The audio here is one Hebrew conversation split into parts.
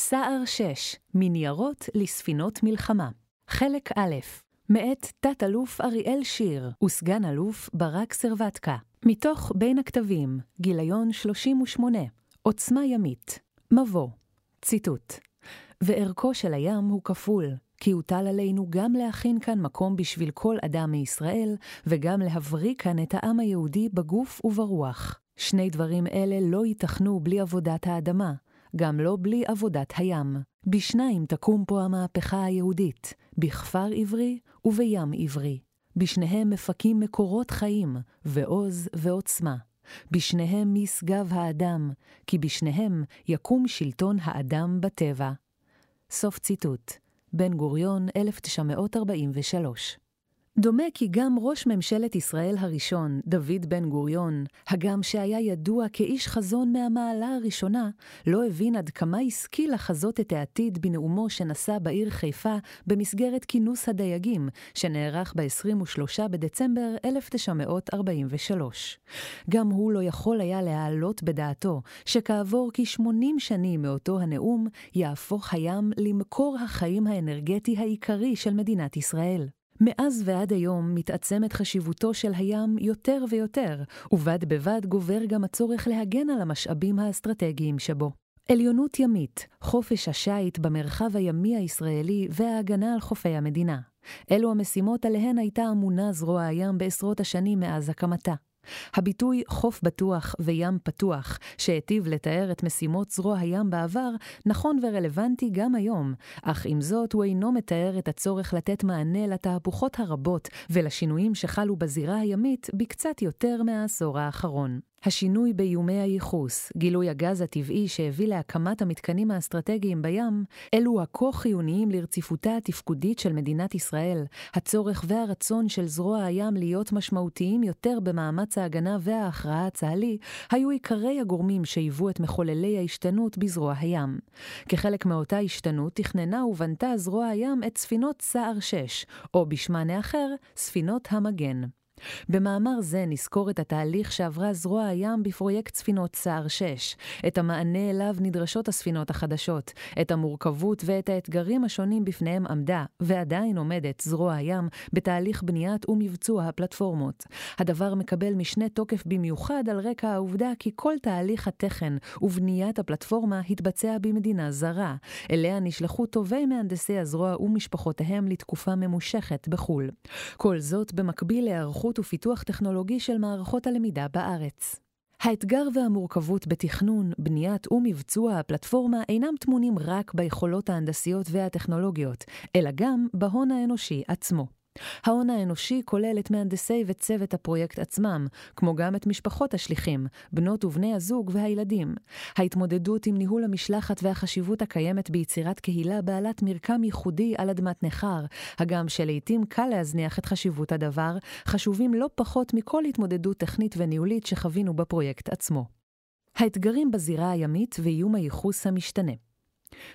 סער 6 מניירות לספינות מלחמה. חלק א' מאת תת-אלוף אריאל שיר וסגן אלוף ברק סרבטקה. מתוך בין הכתבים, גיליון 38, עוצמה ימית, מבוא, ציטוט: וערכו של הים הוא כפול, כי הוטל עלינו גם להכין כאן מקום בשביל כל אדם מישראל, וגם להבריא כאן את העם היהודי בגוף וברוח. שני דברים אלה לא ייתכנו בלי עבודת האדמה, גם לא בלי עבודת הים. בשניים תקום פה המהפכה היהודית, בכפר עברי ובים עברי. בשניהם מפקים מקורות חיים, ועוז ועוצמה. בשניהם משגב האדם, כי בשניהם יקום שלטון האדם בטבע. סוף ציטוט. בן גוריון, 1943 דומה כי גם ראש ממשלת ישראל הראשון, דוד בן גוריון, הגם שהיה ידוע כאיש חזון מהמעלה הראשונה, לא הבין עד כמה השכיל לחזות את העתיד בנאומו שנשא בעיר חיפה במסגרת כינוס הדייגים, שנערך ב-23 בדצמבר 1943. גם הוא לא יכול היה להעלות בדעתו שכעבור כ-80 שנים מאותו הנאום, יהפוך הים למקור החיים האנרגטי העיקרי של מדינת ישראל. מאז ועד היום מתעצמת חשיבותו של הים יותר ויותר, ובד בבד גובר גם הצורך להגן על המשאבים האסטרטגיים שבו. עליונות ימית, חופש השיט במרחב הימי הישראלי וההגנה על חופי המדינה. אלו המשימות עליהן הייתה אמונה זרוע הים בעשרות השנים מאז הקמתה. הביטוי חוף בטוח וים פתוח, שהיטיב לתאר את משימות זרוע הים בעבר, נכון ורלוונטי גם היום, אך עם זאת הוא אינו מתאר את הצורך לתת מענה לתהפוכות הרבות ולשינויים שחלו בזירה הימית בקצת יותר מהעשור האחרון. השינוי באיומי הייחוס, גילוי הגז הטבעי שהביא להקמת המתקנים האסטרטגיים בים, אלו הכה חיוניים לרציפותה התפקודית של מדינת ישראל, הצורך והרצון של זרוע הים להיות משמעותיים יותר במאמץ ההגנה וההכרעה הצה"לי, היו עיקרי הגורמים שהיוו את מחוללי ההשתנות בזרוע הים. כחלק מאותה השתנות תכננה ובנתה זרוע הים את ספינות סער 6, או בשמן האחר, ספינות המגן. במאמר זה נזכור את התהליך שעברה זרוע הים בפרויקט ספינות סער 6, את המענה אליו נדרשות הספינות החדשות, את המורכבות ואת האתגרים השונים בפניהם עמדה, ועדיין עומדת, זרוע הים בתהליך בניית ומבצוע הפלטפורמות. הדבר מקבל משנה תוקף במיוחד על רקע העובדה כי כל תהליך התכן ובניית הפלטפורמה התבצע במדינה זרה, אליה נשלחו טובי מהנדסי הזרוע ומשפחותיהם לתקופה ממושכת בחו"ל. כל זאת במקביל להיערכות התפתחות ופיתוח טכנולוגי של מערכות הלמידה בארץ. האתגר והמורכבות בתכנון, בניית ומבצוע הפלטפורמה אינם טמונים רק ביכולות ההנדסיות והטכנולוגיות, אלא גם בהון האנושי עצמו. ההון האנושי כולל את מהנדסי וצוות הפרויקט עצמם, כמו גם את משפחות השליחים, בנות ובני הזוג והילדים. ההתמודדות עם ניהול המשלחת והחשיבות הקיימת ביצירת קהילה בעלת מרקם ייחודי על אדמת נכר, הגם שלעיתים קל להזניח את חשיבות הדבר, חשובים לא פחות מכל התמודדות טכנית וניהולית שחווינו בפרויקט עצמו. האתגרים בזירה הימית ואיום הייחוס המשתנה.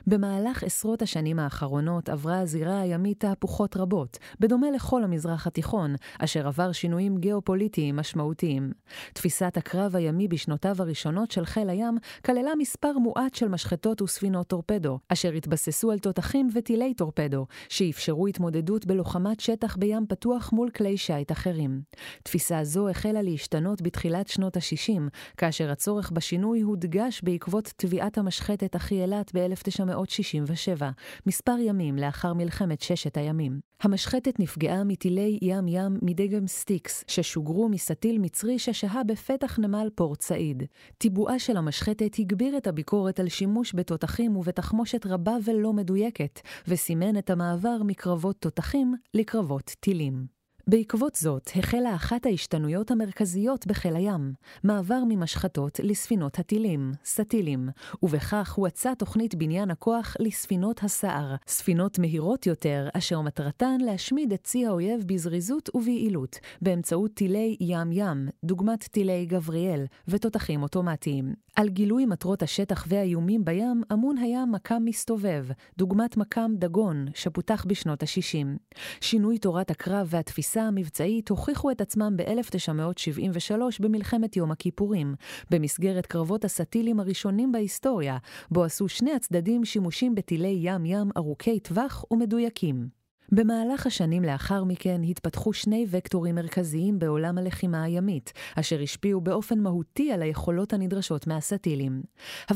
במהלך עשרות השנים האחרונות עברה הזירה הימית תהפוכות רבות, בדומה לכל המזרח התיכון, אשר עבר שינויים גיאופוליטיים משמעותיים. תפיסת הקרב הימי בשנותיו הראשונות של חיל הים כללה מספר מועט של משחטות וספינות טורפדו, אשר התבססו על תותחים וטילי טורפדו, שאפשרו התמודדות בלוחמת שטח בים פתוח מול כלי שיט אחרים. תפיסה זו החלה להשתנות בתחילת שנות ה-60, כאשר הצורך בשינוי הודגש בעקבות טביעת המשחתת אחי אילת ב-19 1967, מספר ימים לאחר מלחמת ששת הימים. המשחתת נפגעה מטילי ים-ים מדגם סטיקס, ששוגרו מסטיל מצרי ששהה בפתח נמל פורט סעיד. טיבועה של המשחתת הגביר את הביקורת על שימוש בתותחים ובתחמושת רבה ולא מדויקת, וסימן את המעבר מקרבות תותחים לקרבות טילים. בעקבות זאת החלה אחת ההשתנויות המרכזיות בחיל הים, מעבר ממשחטות לספינות הטילים, סטילים, ובכך הואצה תוכנית בניין הכוח לספינות הסער, ספינות מהירות יותר, אשר מטרתן להשמיד את צי האויב בזריזות וביעילות, באמצעות טילי ים-ים, דוגמת טילי גבריאל, ותותחים אוטומטיים. על גילוי מטרות השטח והאיומים בים אמון היה מקם מסתובב, דוגמת מקם דגון, שפותח בשנות ה-60. שינוי תורת הקרב והתפיסה התפיסה המבצעית הוכיחו את עצמם ב-1973 במלחמת יום הכיפורים, במסגרת קרבות הסטילים הראשונים בהיסטוריה, בו עשו שני הצדדים שימושים בטילי ים-ים ארוכי טווח ומדויקים. במהלך השנים לאחר מכן התפתחו שני וקטורים מרכזיים בעולם הלחימה הימית, אשר השפיעו באופן מהותי על היכולות הנדרשות מהסטילים.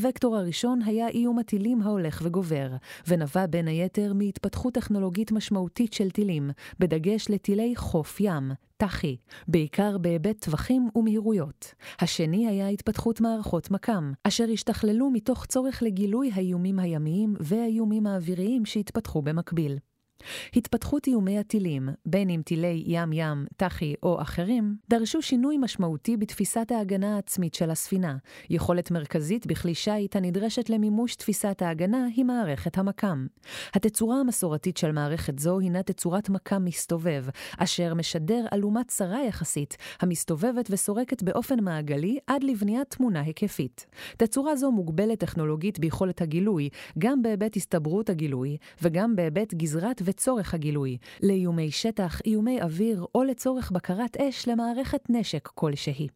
הוקטור הראשון היה איום הטילים ההולך וגובר, ונבע בין היתר מהתפתחות טכנולוגית משמעותית של טילים, בדגש לטילי חוף ים, תח"י, בעיקר בהיבט טווחים ומהירויות. השני היה התפתחות מערכות מכ"ם, אשר השתכללו מתוך צורך לגילוי האיומים הימיים והאיומים האוויריים שהתפתחו במקביל. התפתחות איומי הטילים, בין אם טילי ים-ים, תח"י או אחרים, דרשו שינוי משמעותי בתפיסת ההגנה העצמית של הספינה. יכולת מרכזית בכלי שיט הנדרשת למימוש תפיסת ההגנה היא מערכת המקם. התצורה המסורתית של מערכת זו הינה תצורת מקם מסתובב, אשר משדר אלומה צרה יחסית, המסתובבת וסורקת באופן מעגלי עד לבניית תמונה היקפית. תצורה זו מוגבלת טכנולוגית ביכולת הגילוי, גם בהיבט הסתברות הגילוי, וגם בהיבט גזרת וצורך הגילוי, לאיומי שטח, איומי אוויר או לצורך בקרת אש למערכת נשק כלשהי.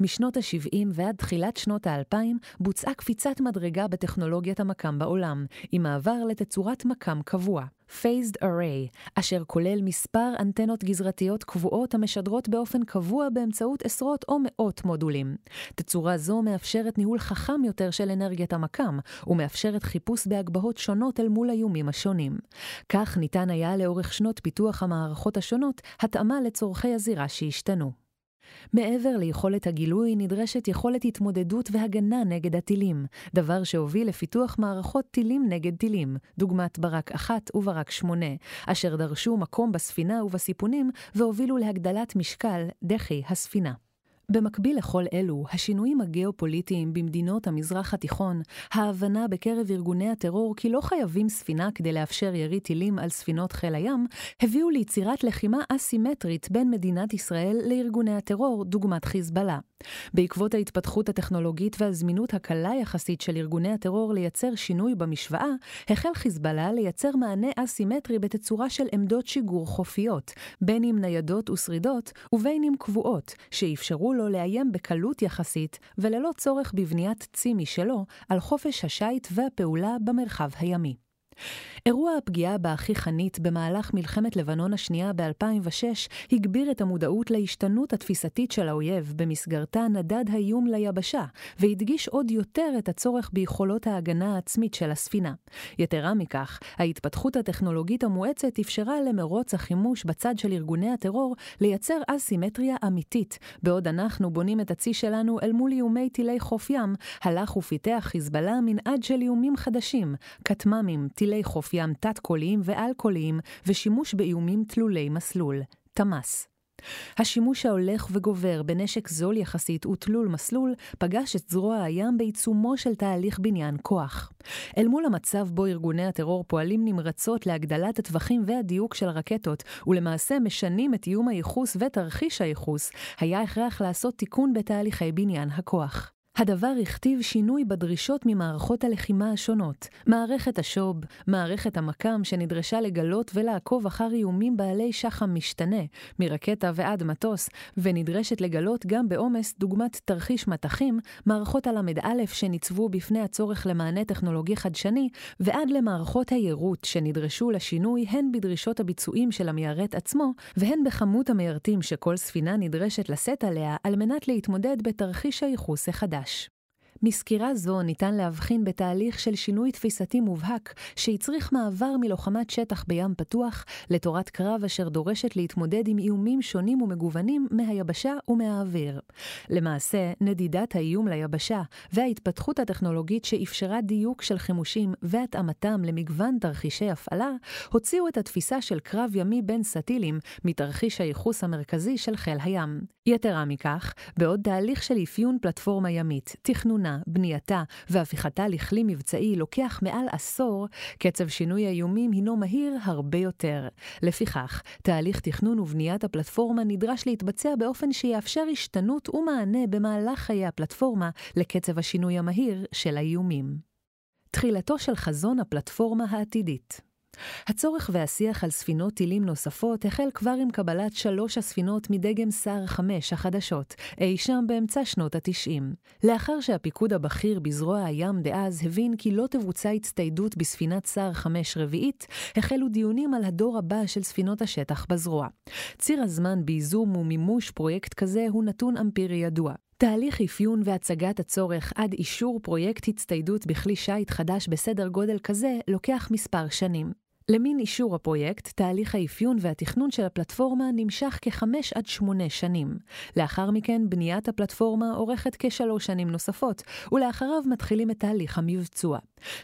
משנות ה-70 ועד תחילת שנות ה-2000 בוצעה קפיצת מדרגה בטכנולוגיית המקם בעולם, עם מעבר לתצורת מקם קבוע. Phased Array, אשר כולל מספר אנטנות גזרתיות קבועות המשדרות באופן קבוע באמצעות עשרות או מאות מודולים. תצורה זו מאפשרת ניהול חכם יותר של אנרגיית המקם, ומאפשרת חיפוש בהגבהות שונות אל מול האיומים השונים. כך ניתן היה לאורך שנות פיתוח המערכות השונות התאמה לצורכי הזירה שהשתנו. מעבר ליכולת הגילוי נדרשת יכולת התמודדות והגנה נגד הטילים, דבר שהוביל לפיתוח מערכות טילים נגד טילים, דוגמת ברק 1 וברק 8, אשר דרשו מקום בספינה ובסיפונים והובילו להגדלת משקל דחי הספינה. במקביל לכל אלו, השינויים הגיאופוליטיים במדינות המזרח התיכון, ההבנה בקרב ארגוני הטרור כי לא חייבים ספינה כדי לאפשר ירי טילים על ספינות חיל הים, הביאו ליצירת לחימה אסימטרית בין מדינת ישראל לארגוני הטרור, דוגמת חיזבאללה. בעקבות ההתפתחות הטכנולוגית והזמינות הקלה יחסית של ארגוני הטרור לייצר שינוי במשוואה, החל חיזבאללה לייצר מענה אסימטרי בתצורה של עמדות שיגור חופיות, בין אם ניידות ושרידות ובין אם קבועות, שאפשרו לו לאיים בקלות יחסית וללא צורך בבניית צי משלו על חופש השיט והפעולה במרחב הימי. אירוע הפגיעה באחי חנית במהלך מלחמת לבנון השנייה ב-2006 הגביר את המודעות להשתנות התפיסתית של האויב, במסגרתה נדד האיום ליבשה, והדגיש עוד יותר את הצורך ביכולות ההגנה העצמית של הספינה. יתרה מכך, ההתפתחות הטכנולוגית המואצת אפשרה למרוץ החימוש בצד של ארגוני הטרור לייצר אסימטריה אמיתית, בעוד אנחנו בונים את הצי שלנו אל מול איומי טילי חוף ים, הלך ופיתח חיזבאללה מנעד של איומים חדשים, כטמ"מים, טילי חוף ים תת-קוליים ועל-קוליים ושימוש באיומים תלולי מסלול, תמ"ס. השימוש ההולך וגובר בנשק זול יחסית ותלול מסלול פגש את זרוע הים בעיצומו של תהליך בניין כוח. אל מול המצב בו ארגוני הטרור פועלים נמרצות להגדלת הטווחים והדיוק של הרקטות, ולמעשה משנים את איום הייחוס ותרחיש הייחוס, היה הכרח לעשות תיקון בתהליכי בניין הכוח. הדבר הכתיב שינוי בדרישות ממערכות הלחימה השונות. מערכת השוב, מערכת המקם שנדרשה לגלות ולעקוב אחר איומים בעלי שחם משתנה, מרקטה ועד מטוס, ונדרשת לגלות גם בעומס דוגמת תרחיש מטחים, מערכות הל"א שניצבו בפני הצורך למענה טכנולוגי חדשני, ועד למערכות היירוט שנדרשו לשינוי הן בדרישות הביצועים של המיירט עצמו, והן בכמות המיירטים שכל ספינה נדרשת לשאת עליה על מנת להתמודד בתרחיש הייחוס החדש. חדש. מסקירה זו ניתן להבחין בתהליך של שינוי תפיסתי מובהק, שהצריך מעבר מלוחמת שטח בים פתוח לתורת קרב אשר דורשת להתמודד עם איומים שונים ומגוונים מהיבשה ומהאוויר. למעשה, נדידת האיום ליבשה וההתפתחות הטכנולוגית שאפשרה דיוק של חימושים והתאמתם למגוון תרחישי הפעלה, הוציאו את התפיסה של קרב ימי בין סטילים מתרחיש הייחוס המרכזי של חיל הים. יתרה מכך, בעוד תהליך של אפיון פלטפורמה ימית, תכנונה, בנייתה והפיכתה לכלי מבצעי לוקח מעל עשור, קצב שינוי האיומים הינו מהיר הרבה יותר. לפיכך, תהליך תכנון ובניית הפלטפורמה נדרש להתבצע באופן שיאפשר השתנות ומענה במהלך חיי הפלטפורמה לקצב השינוי המהיר של האיומים. תחילתו של חזון הפלטפורמה העתידית הצורך והשיח על ספינות טילים נוספות החל כבר עם קבלת שלוש הספינות מדגם סער 5 החדשות, אי שם באמצע שנות ה-90. לאחר שהפיקוד הבכיר בזרוע הים דאז הבין כי לא תבוצע הצטיידות בספינת סער 5 רביעית, החלו דיונים על הדור הבא של ספינות השטח בזרוע. ציר הזמן בייזום ומימוש פרויקט כזה הוא נתון אמפירי ידוע. תהליך אפיון והצגת הצורך עד אישור פרויקט הצטיידות בכלי שיט חדש בסדר גודל כזה לוקח מספר שנים. למין אישור הפרויקט, תהליך האפיון והתכנון של הפלטפורמה נמשך כחמש עד שמונה שנים. לאחר מכן, בניית הפלטפורמה אורכת כשלוש שנים נוספות, ולאחריו מתחילים את תהליך המבצוע.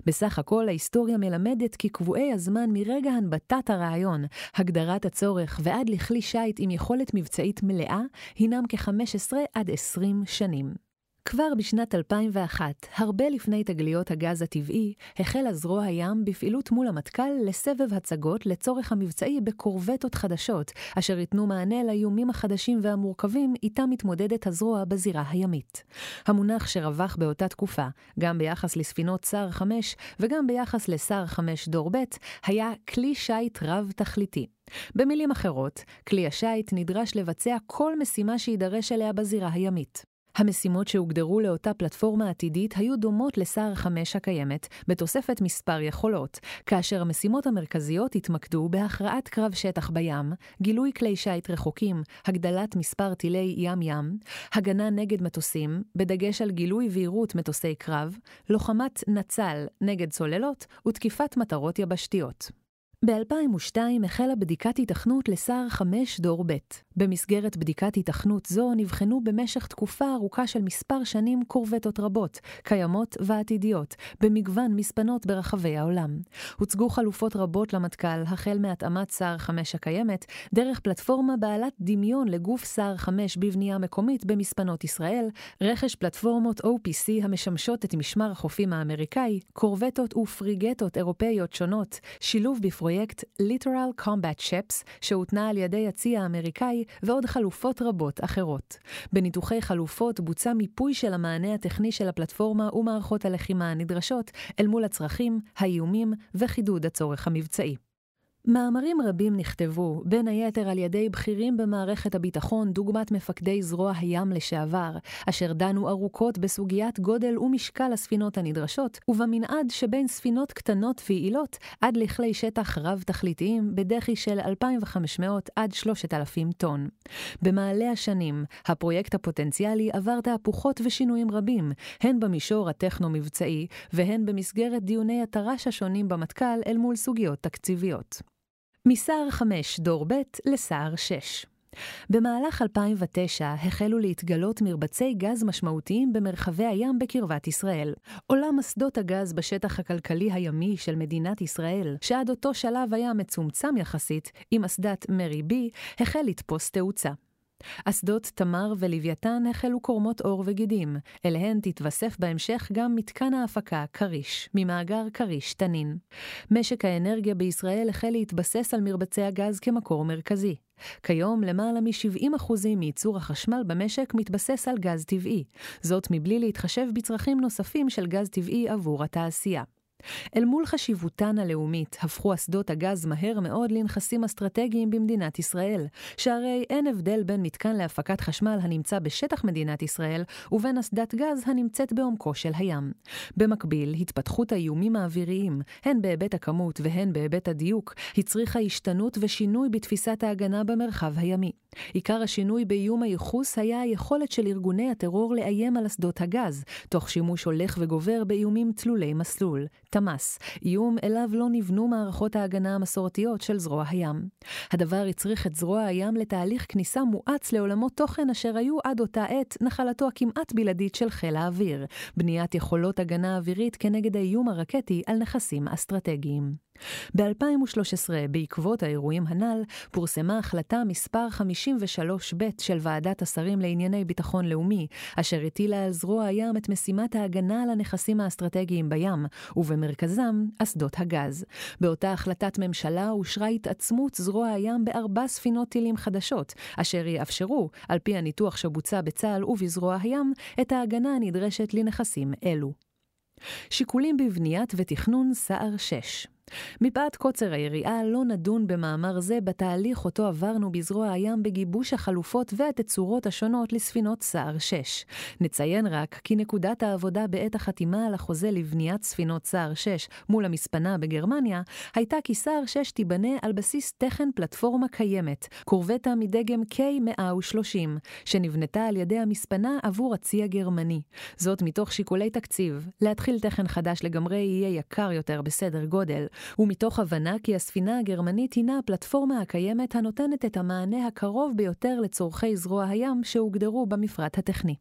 בסך הכל, ההיסטוריה מלמדת כי קבועי הזמן מרגע הנבטת הרעיון, הגדרת הצורך ועד לכלי שיט עם יכולת מבצעית מלאה, הינם כ-15 עד 20 שנים. כבר בשנת 2001, הרבה לפני תגליות הגז הטבעי, החלה זרוע הים בפעילות מול המטכ"ל לסבב הצגות לצורך המבצעי בקורבטות חדשות, אשר ייתנו מענה לאיומים החדשים והמורכבים איתם מתמודדת הזרוע בזירה הימית. המונח שרווח באותה תקופה, גם ביחס לספינות סער 5 וגם ביחס לסער 5 דור ב', היה כלי שיט רב-תכליתי. במילים אחרות, כלי השיט נדרש לבצע כל משימה שיידרש אליה בזירה הימית. המשימות שהוגדרו לאותה פלטפורמה עתידית היו דומות לסער 5 הקיימת, בתוספת מספר יכולות, כאשר המשימות המרכזיות התמקדו בהכרעת קרב שטח בים, גילוי כלי שיט רחוקים, הגדלת מספר טילי ים-ים, הגנה נגד מטוסים, בדגש על גילוי וירות מטוסי קרב, לוחמת נצל נגד צוללות ותקיפת מטרות יבשתיות. ב-2002 החלה בדיקת היתכנות לסער 5 דור ב'. במסגרת בדיקת היתכנות זו נבחנו במשך תקופה ארוכה של מספר שנים קורבטות רבות, קיימות ועתידיות, במגוון מספנות ברחבי העולם. הוצגו חלופות רבות למטכ"ל, החל מהתאמת סער 5 הקיימת, דרך פלטפורמה בעלת דמיון לגוף סער 5 בבנייה מקומית במספנות ישראל, רכש פלטפורמות OPC המשמשות את משמר החופים האמריקאי, קורבטות ופריגטות אירופאיות שונות, שילוב בפרויקט Literal Combat Ships, שהותנה על ידי הצי האמריקאי, ועוד חלופות רבות אחרות. בניתוחי חלופות בוצע מיפוי של המענה הטכני של הפלטפורמה ומערכות הלחימה הנדרשות אל מול הצרכים, האיומים וחידוד הצורך המבצעי. מאמרים רבים נכתבו, בין היתר על ידי בכירים במערכת הביטחון, דוגמת מפקדי זרוע הים לשעבר, אשר דנו ארוכות בסוגיית גודל ומשקל הספינות הנדרשות, ובמנעד שבין ספינות קטנות ויעילות עד לכלי שטח רב-תכליתיים בדחי של 2,500 עד 3,000 טון. במעלה השנים, הפרויקט הפוטנציאלי עבר תהפוכות ושינויים רבים, הן במישור הטכנו-מבצעי, והן במסגרת דיוני התר"ש השונים במטכ"ל אל מול סוגיות תקציביות. מסער 5 דור ב' לסער 6. במהלך 2009 החלו להתגלות מרבצי גז משמעותיים במרחבי הים בקרבת ישראל. עולם אסדות הגז בשטח הכלכלי הימי של מדינת ישראל, שעד אותו שלב היה מצומצם יחסית, עם אסדת מרי בי, החל לתפוס תאוצה. אסדות תמר ולוויתן החלו קורמות עור וגידים, אליהן תתווסף בהמשך גם מתקן ההפקה כריש, ממאגר כריש תנין. משק האנרגיה בישראל החל להתבסס על מרבצי הגז כמקור מרכזי. כיום למעלה מ-70% מייצור החשמל במשק מתבסס על גז טבעי, זאת מבלי להתחשב בצרכים נוספים של גז טבעי עבור התעשייה. אל מול חשיבותן הלאומית, הפכו אסדות הגז מהר מאוד לנכסים אסטרטגיים במדינת ישראל, שהרי אין הבדל בין מתקן להפקת חשמל הנמצא בשטח מדינת ישראל, ובין אסדת גז הנמצאת בעומקו של הים. במקביל, התפתחות האיומים האוויריים, הן בהיבט הכמות והן בהיבט הדיוק, הצריכה השתנות ושינוי בתפיסת ההגנה במרחב הימי. עיקר השינוי באיום הייחוס היה היכולת של ארגוני הטרור לאיים על אסדות הגז, תוך שימוש הולך וגובר באיומים תלולי מסלול. תמ"ס, איום אליו לא נבנו מערכות ההגנה המסורתיות של זרוע הים. הדבר הצריך את זרוע הים לתהליך כניסה מואץ לעולמות תוכן אשר היו עד אותה עת נחלתו הכמעט בלעדית של חיל האוויר, בניית יכולות הגנה אווירית כנגד האיום הרקטי על נכסים אסטרטגיים. ב-2013, בעקבות האירועים הנ"ל, פורסמה החלטה מספר 53ב' של ועדת השרים לענייני ביטחון לאומי, אשר הטילה על זרוע הים את משימת ההגנה על הנכסים האסטרטגיים בים, ובמרכזם אסדות הגז. באותה החלטת ממשלה אושרה התעצמות זרוע הים בארבע ספינות טילים חדשות, אשר יאפשרו, על פי הניתוח שבוצע בצה"ל ובזרוע הים, את ההגנה הנדרשת לנכסים אלו. שיקולים בבניית ותכנון סער 6 מפאת קוצר היריעה לא נדון במאמר זה בתהליך אותו עברנו בזרוע הים בגיבוש החלופות והתצורות השונות לספינות סער 6. נציין רק כי נקודת העבודה בעת החתימה על החוזה לבניית ספינות סער 6 מול המספנה בגרמניה, הייתה כי סער 6 תיבנה על בסיס תכן פלטפורמה קיימת, קורבטה מדגם K-130, שנבנתה על ידי המספנה עבור הצי הגרמני. זאת מתוך שיקולי תקציב. להתחיל תכן חדש לגמרי יהיה יקר יותר בסדר גודל, ומתוך הבנה כי הספינה הגרמנית הינה הפלטפורמה הקיימת הנותנת את המענה הקרוב ביותר לצורכי זרוע הים שהוגדרו במפרט הטכני.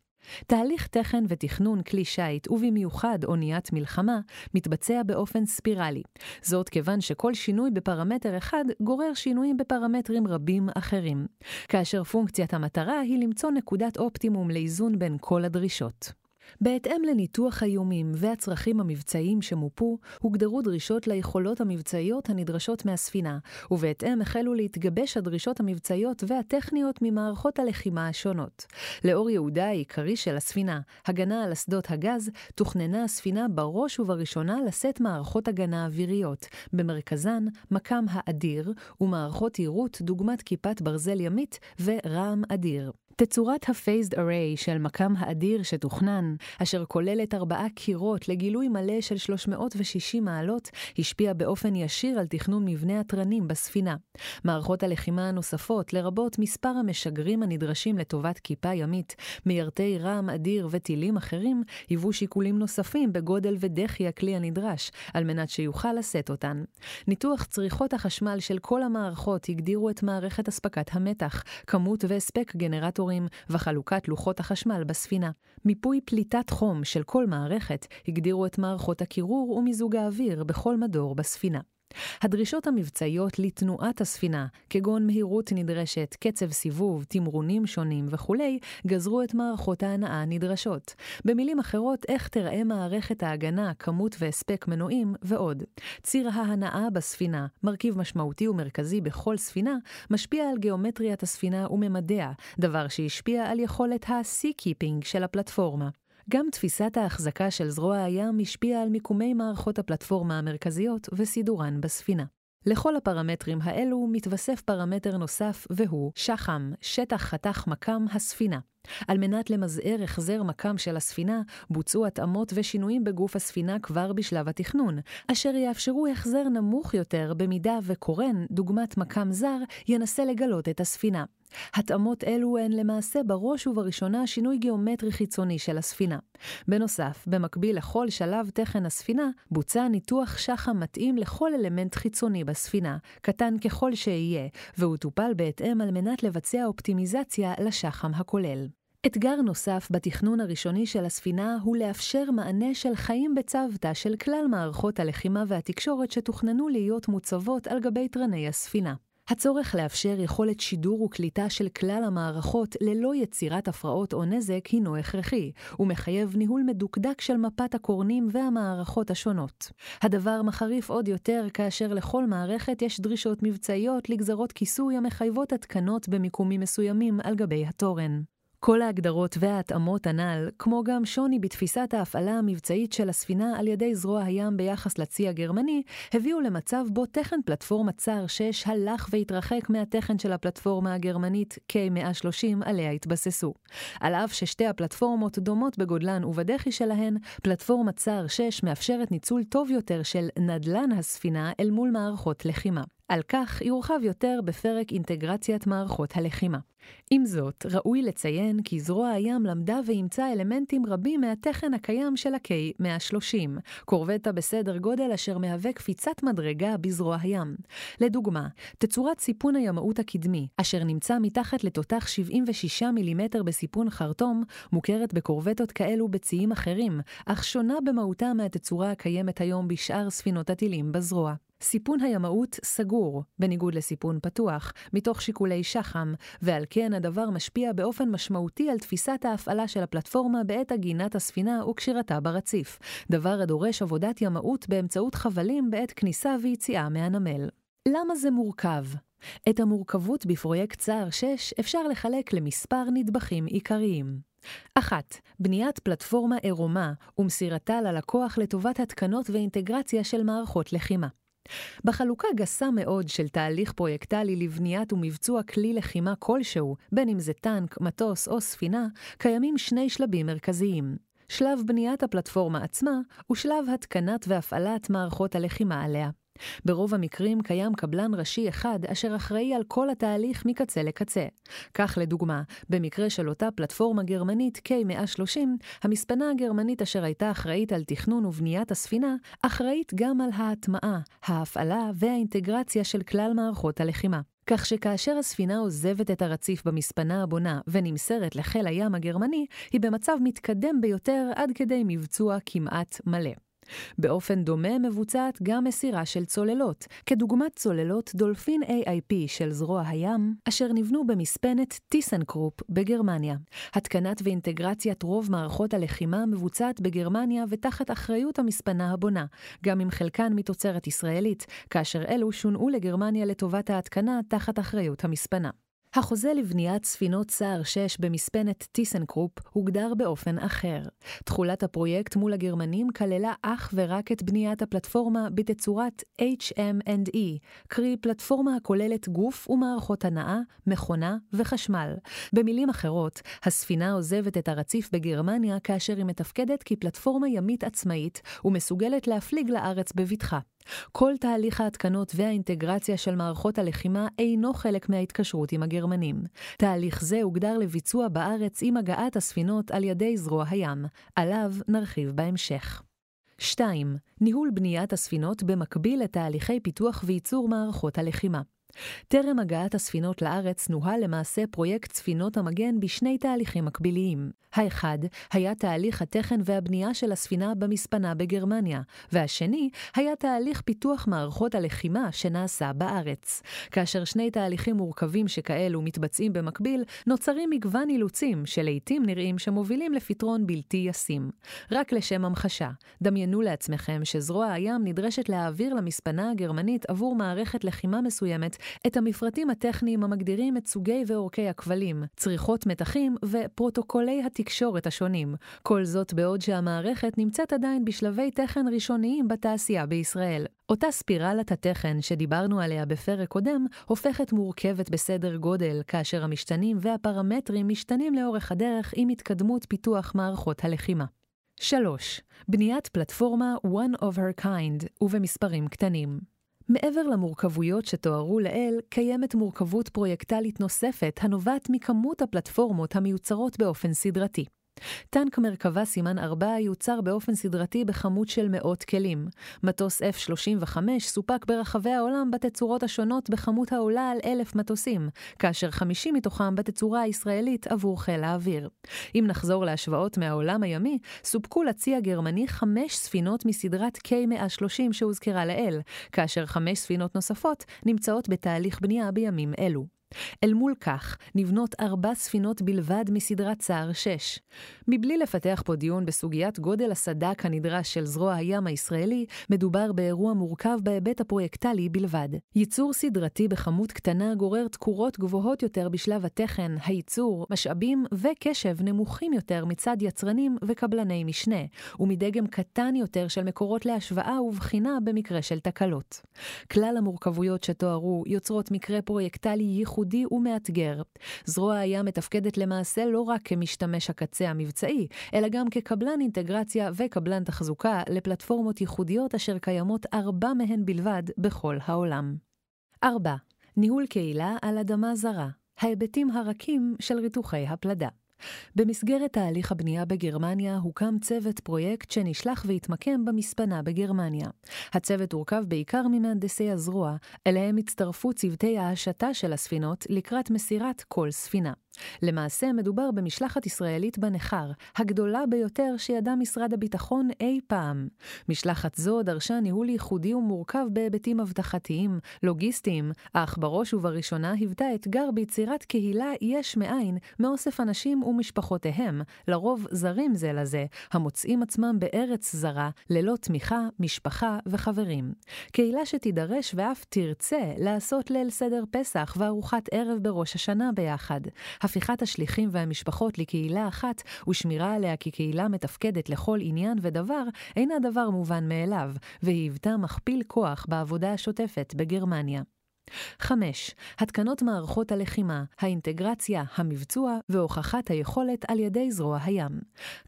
תהליך תכן ותכנון כלי שיט, ובמיוחד אוניית מלחמה, מתבצע באופן ספירלי. זאת כיוון שכל שינוי בפרמטר אחד גורר שינויים בפרמטרים רבים אחרים. כאשר פונקציית המטרה היא למצוא נקודת אופטימום לאיזון בין כל הדרישות. בהתאם לניתוח האיומים והצרכים המבצעיים שמופו, הוגדרו דרישות ליכולות המבצעיות הנדרשות מהספינה, ובהתאם החלו להתגבש הדרישות המבצעיות והטכניות ממערכות הלחימה השונות. לאור ייעודה העיקרי של הספינה, הגנה על אסדות הגז, תוכננה הספינה בראש ובראשונה לשאת מערכות הגנה אוויריות, במרכזן מקם האדיר, ומערכות יירוט דוגמת כיפת ברזל ימית ורעם אדיר. תצורת ה-phased array של מקם האדיר שתוכנן, אשר כוללת ארבעה קירות לגילוי מלא של 360 מעלות, השפיע באופן ישיר על תכנון מבנה התרנים בספינה. מערכות הלחימה הנוספות, לרבות מספר המשגרים הנדרשים לטובת כיפה ימית, מיירטי רעם אדיר וטילים אחרים, היוו שיקולים נוספים בגודל ודחי הכלי הנדרש, על מנת שיוכל לשאת אותן. ניתוח צריכות החשמל של כל המערכות הגדירו את מערכת אספקת המתח, כמות והספק גנרטור סנסורים וחלוקת לוחות החשמל בספינה. מיפוי פליטת חום של כל מערכת הגדירו את מערכות הקירור ומיזוג האוויר בכל מדור בספינה. הדרישות המבצעיות לתנועת הספינה, כגון מהירות נדרשת, קצב סיבוב, תמרונים שונים וכולי, גזרו את מערכות ההנאה הנדרשות. במילים אחרות, איך תראה מערכת ההגנה, כמות והספק מנועים ועוד. ציר ההנאה בספינה, מרכיב משמעותי ומרכזי בכל ספינה, משפיע על גיאומטריית הספינה וממדיה, דבר שהשפיע על יכולת ה-Sea-Keeping של הפלטפורמה. גם תפיסת ההחזקה של זרוע הים השפיעה על מיקומי מערכות הפלטפורמה המרכזיות וסידורן בספינה. לכל הפרמטרים האלו מתווסף פרמטר נוסף והוא שח"ם, שטח חתך מקם הספינה. על מנת למזער החזר מקם של הספינה, בוצעו התאמות ושינויים בגוף הספינה כבר בשלב התכנון, אשר יאפשרו החזר נמוך יותר במידה וקורן, דוגמת מקם זר, ינסה לגלות את הספינה. התאמות אלו הן למעשה בראש ובראשונה שינוי גיאומטרי חיצוני של הספינה. בנוסף, במקביל לכל שלב תכן הספינה, בוצע ניתוח שחם מתאים לכל אלמנט חיצוני בספינה, קטן ככל שיהיה, והוא טופל בהתאם על מנת לבצע אופטימיזציה לשחם הכולל. אתגר נוסף בתכנון הראשוני של הספינה הוא לאפשר מענה של חיים בצוותא של כלל מערכות הלחימה והתקשורת שתוכננו להיות מוצבות על גבי תרני הספינה. הצורך לאפשר יכולת שידור וקליטה של כלל המערכות ללא יצירת הפרעות או נזק הינו הכרחי, ומחייב ניהול מדוקדק של מפת הקורנים והמערכות השונות. הדבר מחריף עוד יותר כאשר לכל מערכת יש דרישות מבצעיות לגזרות כיסוי המחייבות התקנות במיקומים מסוימים על גבי התורן. כל ההגדרות וההתאמות הנ"ל, כמו גם שוני בתפיסת ההפעלה המבצעית של הספינה על ידי זרוע הים ביחס לצי הגרמני, הביאו למצב בו תכן פלטפורמת צאר 6 הלך והתרחק מהתכן של הפלטפורמה הגרמנית K130 עליה התבססו. על אף ששתי הפלטפורמות דומות בגודלן ובדחי שלהן, פלטפורמת צאר 6 מאפשרת ניצול טוב יותר של נדל"ן הספינה אל מול מערכות לחימה. על כך יורחב יותר בפרק אינטגרציית מערכות הלחימה. עם זאת, ראוי לציין כי זרוע הים למדה ואימצה אלמנטים רבים מהתכן הקיים של ה-K130, קורבטה בסדר גודל אשר מהווה קפיצת מדרגה בזרוע הים. לדוגמה, תצורת סיפון הימאות הקדמי, אשר נמצא מתחת לתותח 76 מילימטר בסיפון חרטום, מוכרת בקורבטות כאלו בציים אחרים, אך שונה במהותה מהתצורה הקיימת היום בשאר ספינות הטילים בזרוע. סיפון הימאות סגור, בניגוד לסיפון פתוח, מתוך שיקולי שח"ם, ועל כן הדבר משפיע באופן משמעותי על תפיסת ההפעלה של הפלטפורמה בעת עגינת הספינה וקשירתה ברציף, דבר הדורש עבודת ימאות באמצעות חבלים בעת כניסה ויציאה מהנמל. למה זה מורכב? את המורכבות בפרויקט צער 6 אפשר לחלק למספר נדבכים עיקריים. אחת, בניית פלטפורמה עירומה ומסירתה ללקוח לטובת התקנות ואינטגרציה של מערכות לחימה. בחלוקה גסה מאוד של תהליך פרויקטלי לבניית ומבצוע כלי לחימה כלשהו, בין אם זה טנק, מטוס או ספינה, קיימים שני שלבים מרכזיים. שלב בניית הפלטפורמה עצמה, ושלב התקנת והפעלת מערכות הלחימה עליה. ברוב המקרים קיים קבלן ראשי אחד אשר אחראי על כל התהליך מקצה לקצה. כך לדוגמה, במקרה של אותה פלטפורמה גרמנית K130, המספנה הגרמנית אשר הייתה אחראית על תכנון ובניית הספינה, אחראית גם על ההטמעה, ההפעלה והאינטגרציה של כלל מערכות הלחימה. כך שכאשר הספינה עוזבת את הרציף במספנה הבונה ונמסרת לחיל הים הגרמני, היא במצב מתקדם ביותר עד כדי מבצוע כמעט מלא. באופן דומה מבוצעת גם מסירה של צוללות, כדוגמת צוללות דולפין AIP של זרוע הים, אשר נבנו במספנת טיסנקרופ בגרמניה. התקנת ואינטגרציית רוב מערכות הלחימה מבוצעת בגרמניה ותחת אחריות המספנה הבונה, גם אם חלקן מתוצרת ישראלית, כאשר אלו שונעו לגרמניה לטובת ההתקנה תחת אחריות המספנה. החוזה לבניית ספינות סער 6 במספנת טיסנקרופ הוגדר באופן אחר. תכולת הפרויקט מול הגרמנים כללה אך ורק את בניית הפלטפורמה בתצורת HM&E, קרי פלטפורמה הכוללת גוף ומערכות הנעה, מכונה וחשמל. במילים אחרות, הספינה עוזבת את הרציף בגרמניה כאשר היא מתפקדת כפלטפורמה ימית עצמאית ומסוגלת להפליג לארץ בבטחה. כל תהליך ההתקנות והאינטגרציה של מערכות הלחימה אינו חלק מההתקשרות עם הגרמנים. תהליך זה הוגדר לביצוע בארץ עם הגעת הספינות על ידי זרוע הים. עליו נרחיב בהמשך. 2. ניהול בניית הספינות במקביל לתהליכי פיתוח וייצור מערכות הלחימה. טרם הגעת הספינות לארץ נוהל למעשה פרויקט ספינות המגן בשני תהליכים מקביליים. האחד היה תהליך התכן והבנייה של הספינה במספנה בגרמניה, והשני היה תהליך פיתוח מערכות הלחימה שנעשה בארץ. כאשר שני תהליכים מורכבים שכאלו מתבצעים במקביל, נוצרים מגוון אילוצים שלעיתים נראים שמובילים לפתרון בלתי ישים. רק לשם המחשה, דמיינו לעצמכם שזרוע הים נדרשת להעביר למספנה הגרמנית עבור מערכת לחימה מסוימת את המפרטים הטכניים המגדירים את סוגי ואורכי הכבלים, צריכות מתחים ופרוטוקולי התקשורת השונים. כל זאת בעוד שהמערכת נמצאת עדיין בשלבי תכן ראשוניים בתעשייה בישראל. אותה ספירלת התכן שדיברנו עליה בפרק קודם, הופכת מורכבת בסדר גודל, כאשר המשתנים והפרמטרים משתנים לאורך הדרך עם התקדמות פיתוח מערכות הלחימה. 3. בניית פלטפורמה One of her kind, ובמספרים קטנים. מעבר למורכבויות שתוארו לעיל, קיימת מורכבות פרויקטלית נוספת הנובעת מכמות הפלטפורמות המיוצרות באופן סדרתי. טנק מרכבה סימן 4 יוצר באופן סדרתי בכמות של מאות כלים. מטוס F-35 סופק ברחבי העולם בתצורות השונות בכמות העולה על אלף מטוסים, כאשר 50 מתוכם בתצורה הישראלית עבור חיל האוויר. אם נחזור להשוואות מהעולם הימי, סופקו לצי הגרמני חמש ספינות מסדרת K-130 שהוזכרה לעיל, כאשר חמש ספינות נוספות נמצאות בתהליך בנייה בימים אלו. אל מול כך, נבנות ארבע ספינות בלבד מסדרת צער 6. מבלי לפתח פה דיון בסוגיית גודל הסדק הנדרש של זרוע הים הישראלי, מדובר באירוע מורכב בהיבט הפרויקטלי בלבד. ייצור סדרתי בכמות קטנה גורר תקורות גבוהות יותר בשלב התכן, הייצור, משאבים וקשב נמוכים יותר מצד יצרנים וקבלני משנה, ומדגם קטן יותר של מקורות להשוואה ובחינה במקרה של תקלות. כלל המורכבויות שתוארו יוצרות מקרה פרויקטלי ייחודי ייחודי ומאתגר. זרוע הים מתפקדת למעשה לא רק כמשתמש הקצה המבצעי, אלא גם כקבלן אינטגרציה וקבלן תחזוקה לפלטפורמות ייחודיות אשר קיימות ארבע מהן בלבד בכל העולם. 4. ניהול קהילה על אדמה זרה, ההיבטים הרכים של ריתוכי הפלדה. במסגרת תהליך הבנייה בגרמניה הוקם צוות פרויקט שנשלח והתמקם במספנה בגרמניה. הצוות הורכב בעיקר ממהנדסי הזרוע, אליהם הצטרפו צוותי ההשטה של הספינות לקראת מסירת כל ספינה. למעשה מדובר במשלחת ישראלית בנכר, הגדולה ביותר שידע משרד הביטחון אי פעם. משלחת זו דרשה ניהול ייחודי ומורכב בהיבטים אבטחתיים, לוגיסטיים, אך בראש ובראשונה היוותה אתגר ביצירת קהילה יש מאין מאוסף אנשים ומשפחותיהם, לרוב זרים זה לזה, המוצאים עצמם בארץ זרה, ללא תמיכה, משפחה וחברים. קהילה שתידרש ואף תרצה לעשות ליל סדר פסח וארוחת ערב בראש השנה ביחד. הפיכת השליחים והמשפחות לקהילה אחת ושמירה עליה כקהילה מתפקדת לכל עניין ודבר אינה דבר מובן מאליו, והיוותה מכפיל כוח בעבודה השוטפת בגרמניה. 5. התקנות מערכות הלחימה, האינטגרציה, המבצוע והוכחת היכולת על ידי זרוע הים.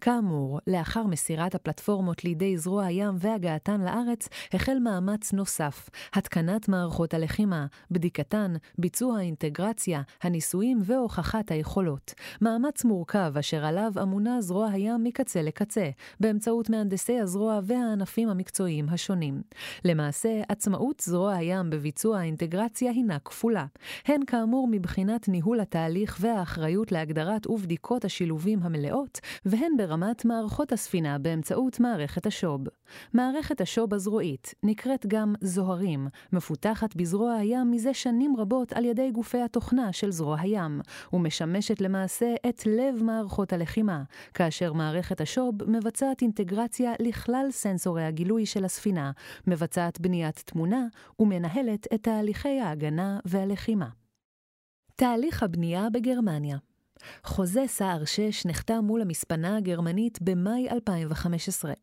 כאמור, לאחר מסירת הפלטפורמות לידי זרוע הים והגעתן לארץ, החל מאמץ נוסף, התקנת מערכות הלחימה, בדיקתן, ביצוע האינטגרציה, הניסויים והוכחת היכולות. מאמץ מורכב אשר עליו אמונה זרוע הים מקצה לקצה, באמצעות מהנדסי הזרוע והענפים המקצועיים השונים. למעשה, עצמאות זרוע הים בביצוע האינטגרציה הרגולציה הינה כפולה, הן כאמור מבחינת ניהול התהליך והאחריות להגדרת ובדיקות השילובים המלאות, והן ברמת מערכות הספינה באמצעות מערכת השוב. מערכת השוב הזרועית נקראת גם זוהרים, מפותחת בזרוע הים מזה שנים רבות על ידי גופי התוכנה של זרוע הים, ומשמשת למעשה את לב מערכות הלחימה, כאשר מערכת השוב מבצעת אינטגרציה לכלל סנסורי הגילוי של הספינה, מבצעת בניית תמונה ומנהלת את תהליכי ההגנה והלחימה. תהליך הבנייה בגרמניה חוזה סער 6 נחתם מול המספנה הגרמנית במאי 2015.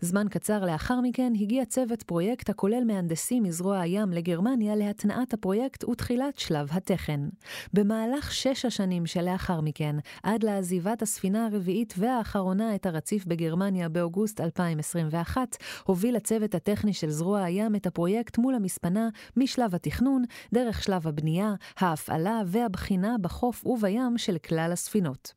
זמן קצר לאחר מכן הגיע צוות פרויקט הכולל מהנדסים מזרוע הים לגרמניה להתנעת הפרויקט ותחילת שלב התכן. במהלך שש השנים שלאחר מכן, עד לעזיבת הספינה הרביעית והאחרונה את הרציף בגרמניה באוגוסט 2021, הוביל הצוות הטכני של זרוע הים את הפרויקט מול המספנה משלב התכנון, דרך שלב הבנייה, ההפעלה והבחינה בחוף ובים של כלל הספינות.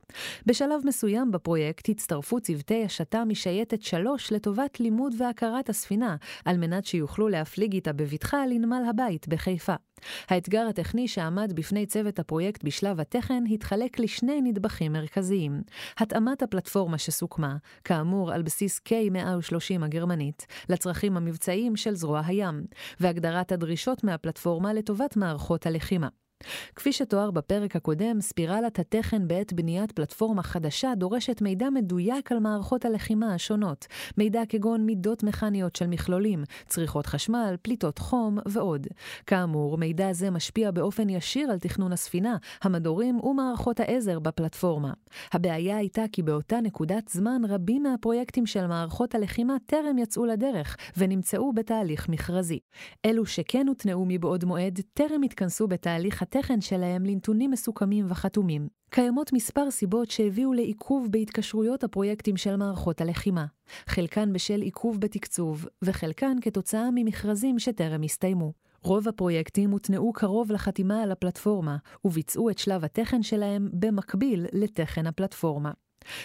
בשלב מסוים בפרויקט הצטרפו צוותי השתה משייטת 3 לטובת לימוד והכרת הספינה, על מנת שיוכלו להפליג איתה בבטחה לנמל הבית בחיפה. האתגר הטכני שעמד בפני צוות הפרויקט בשלב התכן התחלק לשני נדבכים מרכזיים. התאמת הפלטפורמה שסוכמה, כאמור על בסיס K130 הגרמנית, לצרכים המבצעיים של זרוע הים, והגדרת הדרישות מהפלטפורמה לטובת מערכות הלחימה. כפי שתואר בפרק הקודם, ספירלת התכן בעת בניית פלטפורמה חדשה דורשת מידע מדויק על מערכות הלחימה השונות, מידע כגון מידות מכניות של מכלולים, צריכות חשמל, פליטות חום ועוד. כאמור, מידע זה משפיע באופן ישיר על תכנון הספינה, המדורים ומערכות העזר בפלטפורמה. הבעיה הייתה כי באותה נקודת זמן רבים מהפרויקטים של מערכות הלחימה טרם יצאו לדרך ונמצאו בתהליך מכרזי. אלו שכן הותנעו מבעוד מועד, טרם התכנסו בתהליך התכן שלהם לנתונים מסוכמים וחתומים. קיימות מספר סיבות שהביאו לעיכוב בהתקשרויות הפרויקטים של מערכות הלחימה, חלקן בשל עיכוב בתקצוב, וחלקן כתוצאה ממכרזים שטרם הסתיימו. רוב הפרויקטים הותנעו קרוב לחתימה על הפלטפורמה, וביצעו את שלב התכן שלהם במקביל לתכן הפלטפורמה.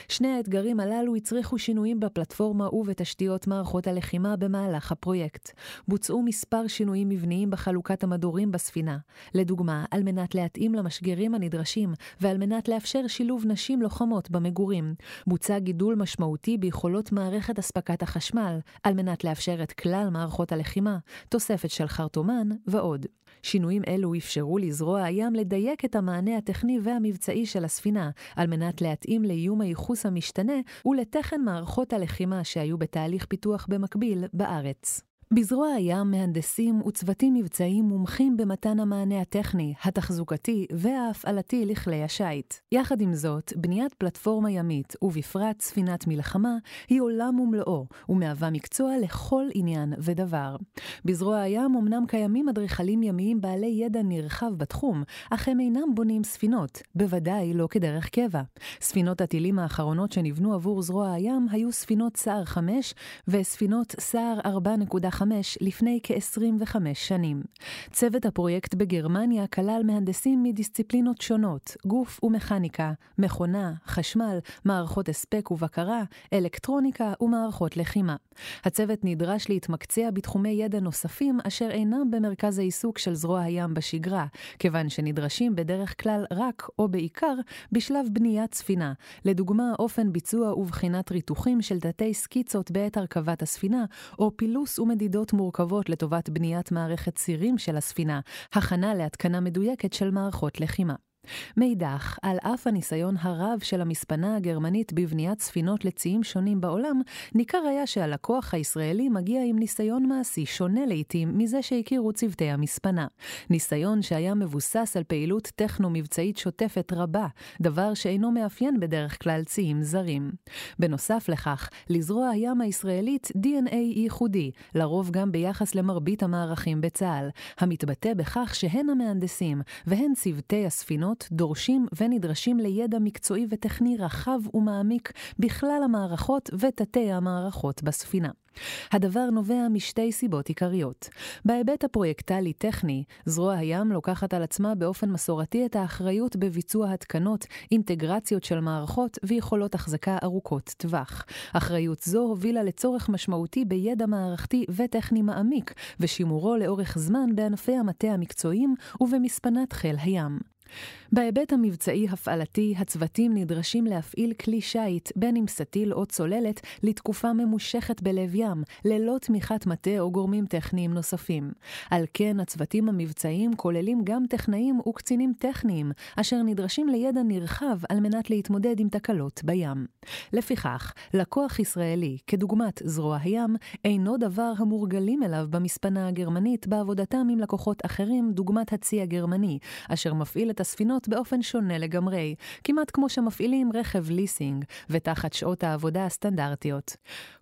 שני האתגרים הללו הצריכו שינויים בפלטפורמה ובתשתיות מערכות הלחימה במהלך הפרויקט. בוצעו מספר שינויים מבניים בחלוקת המדורים בספינה, לדוגמה, על מנת להתאים למשגרים הנדרשים ועל מנת לאפשר שילוב נשים לוחמות במגורים. בוצע גידול משמעותי ביכולות מערכת אספקת החשמל, על מנת לאפשר את כלל מערכות הלחימה, תוספת של חרטומן ועוד. שינויים אלו אפשרו לזרוע הים לדייק את המענה הטכני והמבצעי של הספינה, על מנת להתאים לאיום הייחוס המשתנה ולתכן מערכות הלחימה שהיו בתהליך פיתוח במקביל בארץ. בזרוע הים מהנדסים וצוותים מבצעיים מומחים במתן המענה הטכני, התחזוקתי וההפעלתי לכלי השיט. יחד עם זאת, בניית פלטפורמה ימית, ובפרט ספינת מלחמה, היא עולם ומלואו, ומהווה מקצוע לכל עניין ודבר. בזרוע הים אמנם קיימים אדריכלים ימיים בעלי ידע נרחב בתחום, אך הם אינם בונים ספינות, בוודאי לא כדרך קבע. ספינות הטילים האחרונות שנבנו עבור זרוע הים היו ספינות סער 5 וספינות סער 4.5 לפני כ-25 שנים. צוות הפרויקט בגרמניה כלל מהנדסים מדיסציפלינות שונות, גוף ומכניקה, מכונה, חשמל, מערכות הספק ובקרה, אלקטרוניקה ומערכות לחימה. הצוות נדרש להתמקצע בתחומי ידע נוספים אשר אינם במרכז העיסוק של זרוע הים בשגרה, כיוון שנדרשים בדרך כלל רק, או בעיקר, בשלב בניית ספינה, לדוגמה אופן ביצוע ובחינת ריתוחים של תתי סקיצות בעת הרכבת הספינה, או פילוס ומדידה יחידות מורכבות לטובת בניית מערכת צירים של הספינה, הכנה להתקנה מדויקת של מערכות לחימה. מאידך, על אף הניסיון הרב של המספנה הגרמנית בבניית ספינות לציים שונים בעולם, ניכר היה שהלקוח הישראלי מגיע עם ניסיון מעשי שונה לעתים מזה שהכירו צוותי המספנה. ניסיון שהיה מבוסס על פעילות טכנו-מבצעית שוטפת רבה, דבר שאינו מאפיין בדרך כלל ציים זרים. בנוסף לכך, לזרוע הים הישראלית DNA ייחודי, לרוב גם ביחס למרבית המערכים בצה"ל, המתבטא בכך שהן המהנדסים והן צוותי הספינות דורשים ונדרשים לידע מקצועי וטכני רחב ומעמיק בכלל המערכות ותתי המערכות בספינה. הדבר נובע משתי סיבות עיקריות. בהיבט הפרויקטלי-טכני, זרוע הים לוקחת על עצמה באופן מסורתי את האחריות בביצוע התקנות, אינטגרציות של מערכות ויכולות החזקה ארוכות טווח. אחריות זו הובילה לצורך משמעותי בידע מערכתי וטכני מעמיק, ושימורו לאורך זמן בענפי המטה המקצועיים ובמספנת חיל הים. בהיבט המבצעי-הפעלתי, הצוותים נדרשים להפעיל כלי שיט, בין אם סטיל או צוללת, לתקופה ממושכת בלב ים, ללא תמיכת מטה או גורמים טכניים נוספים. על כן, הצוותים המבצעיים כוללים גם טכנאים וקצינים טכניים, אשר נדרשים לידע נרחב על מנת להתמודד עם תקלות בים. לפיכך, לקוח ישראלי, כדוגמת זרוע הים, אינו דבר המורגלים אליו במספנה הגרמנית בעבודתם עם לקוחות אחרים, דוגמת הצי הגרמני, אשר מפעיל את הספינות באופן שונה לגמרי, כמעט כמו שמפעילים רכב ליסינג, ותחת שעות העבודה הסטנדרטיות.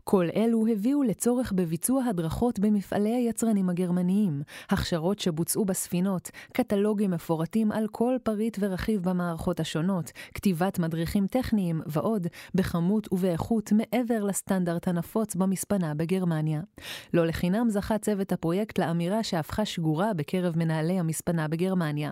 כל אלו הביאו לצורך בביצוע הדרכות במפעלי היצרנים הגרמניים, הכשרות שבוצעו בספינות, קטלוגים מפורטים על כל פריט ורכיב במערכות השונות, כתיבת מדריכים טכניים ועוד, בכמות ובאיכות מעבר לסטנדרט הנפוץ במספנה בגרמניה. לא לחינם זכה צוות הפרויקט לאמירה שהפכה שגורה בקרב מנהלי המספנה בגרמניה.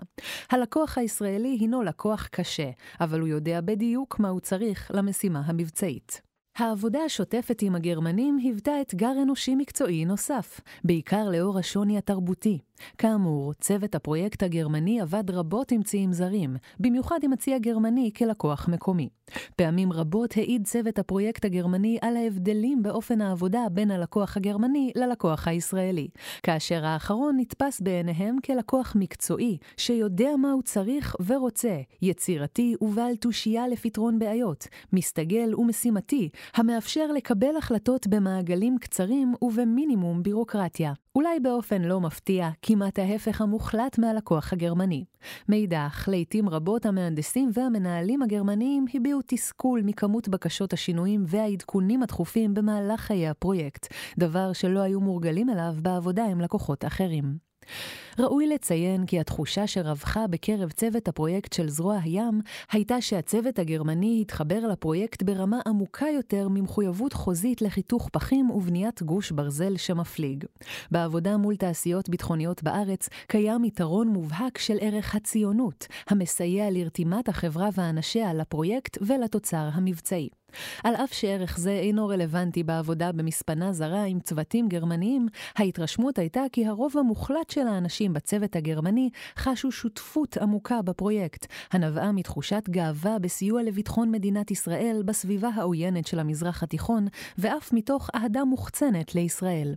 הלקוח הישראלי הינו לקוח קשה, אבל הוא יודע בדיוק מה הוא צריך למשימה המבצעית. העבודה השוטפת עם הגרמנים היוותה אתגר אנושי מקצועי נוסף, בעיקר לאור השוני התרבותי. כאמור, צוות הפרויקט הגרמני עבד רבות עם ציים זרים, במיוחד עם הצי הגרמני כלקוח מקומי. פעמים רבות העיד צוות הפרויקט הגרמני על ההבדלים באופן העבודה בין הלקוח הגרמני ללקוח הישראלי, כאשר האחרון נתפס בעיניהם כלקוח מקצועי, שיודע מה הוא צריך ורוצה, יצירתי ובעל תושייה לפתרון בעיות, מסתגל ומשימתי, המאפשר לקבל החלטות במעגלים קצרים ובמינימום בירוקרטיה. אולי באופן לא מפתיע, כמעט ההפך המוחלט מהלקוח הגרמני. מאידך, לעתים רבות המהנדסים והמנהלים הגרמניים הביעו תסכול מכמות בקשות השינויים והעדכונים התכופים במהלך חיי הפרויקט, דבר שלא היו מורגלים אליו בעבודה עם לקוחות אחרים. ראוי לציין כי התחושה שרווחה בקרב צוות הפרויקט של זרוע הים, הייתה שהצוות הגרמני התחבר לפרויקט ברמה עמוקה יותר ממחויבות חוזית לחיתוך פחים ובניית גוש ברזל שמפליג. בעבודה מול תעשיות ביטחוניות בארץ, קיים יתרון מובהק של ערך הציונות, המסייע לרתימת החברה ואנשיה לפרויקט ולתוצר המבצעי. על אף שערך זה אינו רלוונטי בעבודה במספנה זרה עם צוותים גרמניים, ההתרשמות הייתה כי הרוב המוחלט של האנשים בצוות הגרמני חשו שותפות עמוקה בפרויקט, הנבעה מתחושת גאווה בסיוע לביטחון מדינת ישראל בסביבה העוינת של המזרח התיכון, ואף מתוך אהדה מוחצנת לישראל.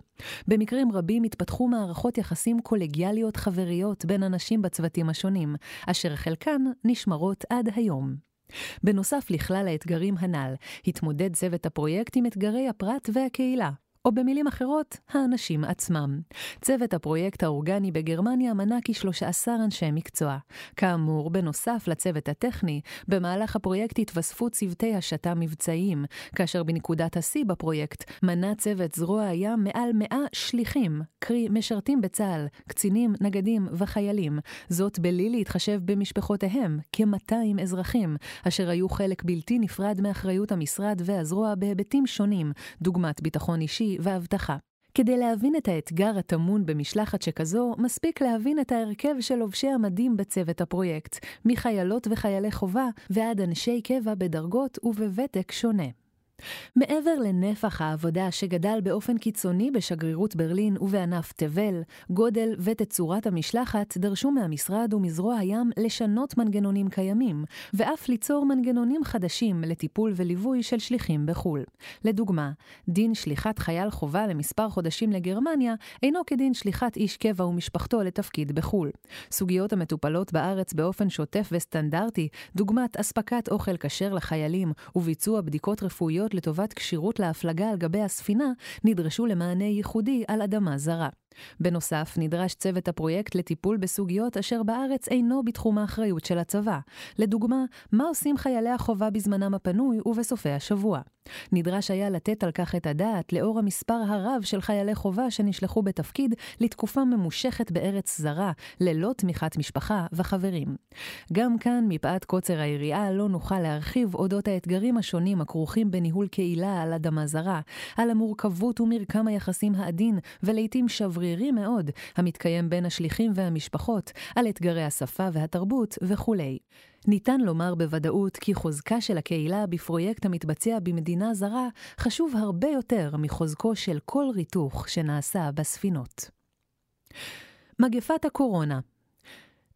במקרים רבים התפתחו מערכות יחסים קולגיאליות חבריות בין אנשים בצוותים השונים, אשר חלקן נשמרות עד היום. בנוסף לכלל האתגרים הנ"ל, התמודד צוות הפרויקט עם אתגרי הפרט והקהילה, או במילים אחרות, האנשים עצמם. צוות הפרויקט האורגני בגרמניה מנה כ-13 אנשי מקצוע. כאמור, בנוסף לצוות הטכני, במהלך הפרויקט התווספו צוותי השתה מבצעיים, כאשר בנקודת השיא בפרויקט מנה צוות זרוע הים מעל 100 שליחים, קרי משרתים בצה"ל, קצינים, נגדים וחיילים, זאת בלי להתחשב במשפחותיהם, כ-200 אזרחים, אשר היו חלק בלתי נפרד מאחריות המשרד והזרוע בהיבטים שונים, דוגמת ביטחון אישי, ואבטחה. כדי להבין את האתגר הטמון במשלחת שכזו, מספיק להבין את ההרכב של לובשי המדים בצוות הפרויקט, מחיילות וחיילי חובה ועד אנשי קבע בדרגות ובוותק שונה. מעבר לנפח העבודה שגדל באופן קיצוני בשגרירות ברלין ובענף תבל, גודל ותצורת המשלחת דרשו מהמשרד ומזרוע הים לשנות מנגנונים קיימים, ואף ליצור מנגנונים חדשים לטיפול וליווי של שליחים בחו"ל. לדוגמה, דין שליחת חייל חובה למספר חודשים לגרמניה אינו כדין שליחת איש קבע ומשפחתו לתפקיד בחו"ל. סוגיות המטופלות בארץ באופן שוטף וסטנדרטי, דוגמת אספקת אוכל כשר לחיילים וביצוע בדיקות רפואיות לטובת כשירות להפלגה על גבי הספינה, נדרשו למענה ייחודי על אדמה זרה. בנוסף, נדרש צוות הפרויקט לטיפול בסוגיות אשר בארץ אינו בתחום האחריות של הצבא. לדוגמה, מה עושים חיילי החובה בזמנם הפנוי ובסופי השבוע? נדרש היה לתת על כך את הדעת לאור המספר הרב של חיילי חובה שנשלחו בתפקיד לתקופה ממושכת בארץ זרה, ללא תמיכת משפחה וחברים. גם כאן, מפאת קוצר היריעה, לא נוכל להרחיב אודות האתגרים השונים הכרוכים בניהול קהילה על אדמה זרה, על המורכבות ומרקם היחסים העדין, ולעיתים שברירי מאוד, המתקיים בין השליחים והמשפחות, על אתגרי השפה והתרבות וכולי. ניתן לומר בוודאות כי חוזקה של הקהילה בפרויקט המתבצע במדינה זרה חשוב הרבה יותר מחוזקו של כל ריתוך שנעשה בספינות. מגפת הקורונה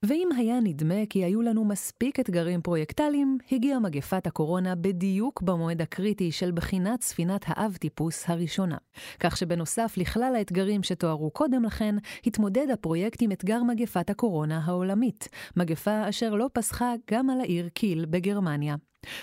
ואם היה נדמה כי היו לנו מספיק אתגרים פרויקטליים, הגיעה מגפת הקורונה בדיוק במועד הקריטי של בחינת ספינת האב-טיפוס הראשונה. כך שבנוסף לכלל האתגרים שתוארו קודם לכן, התמודד הפרויקט עם אתגר מגפת הקורונה העולמית, מגפה אשר לא פסחה גם על העיר קיל בגרמניה.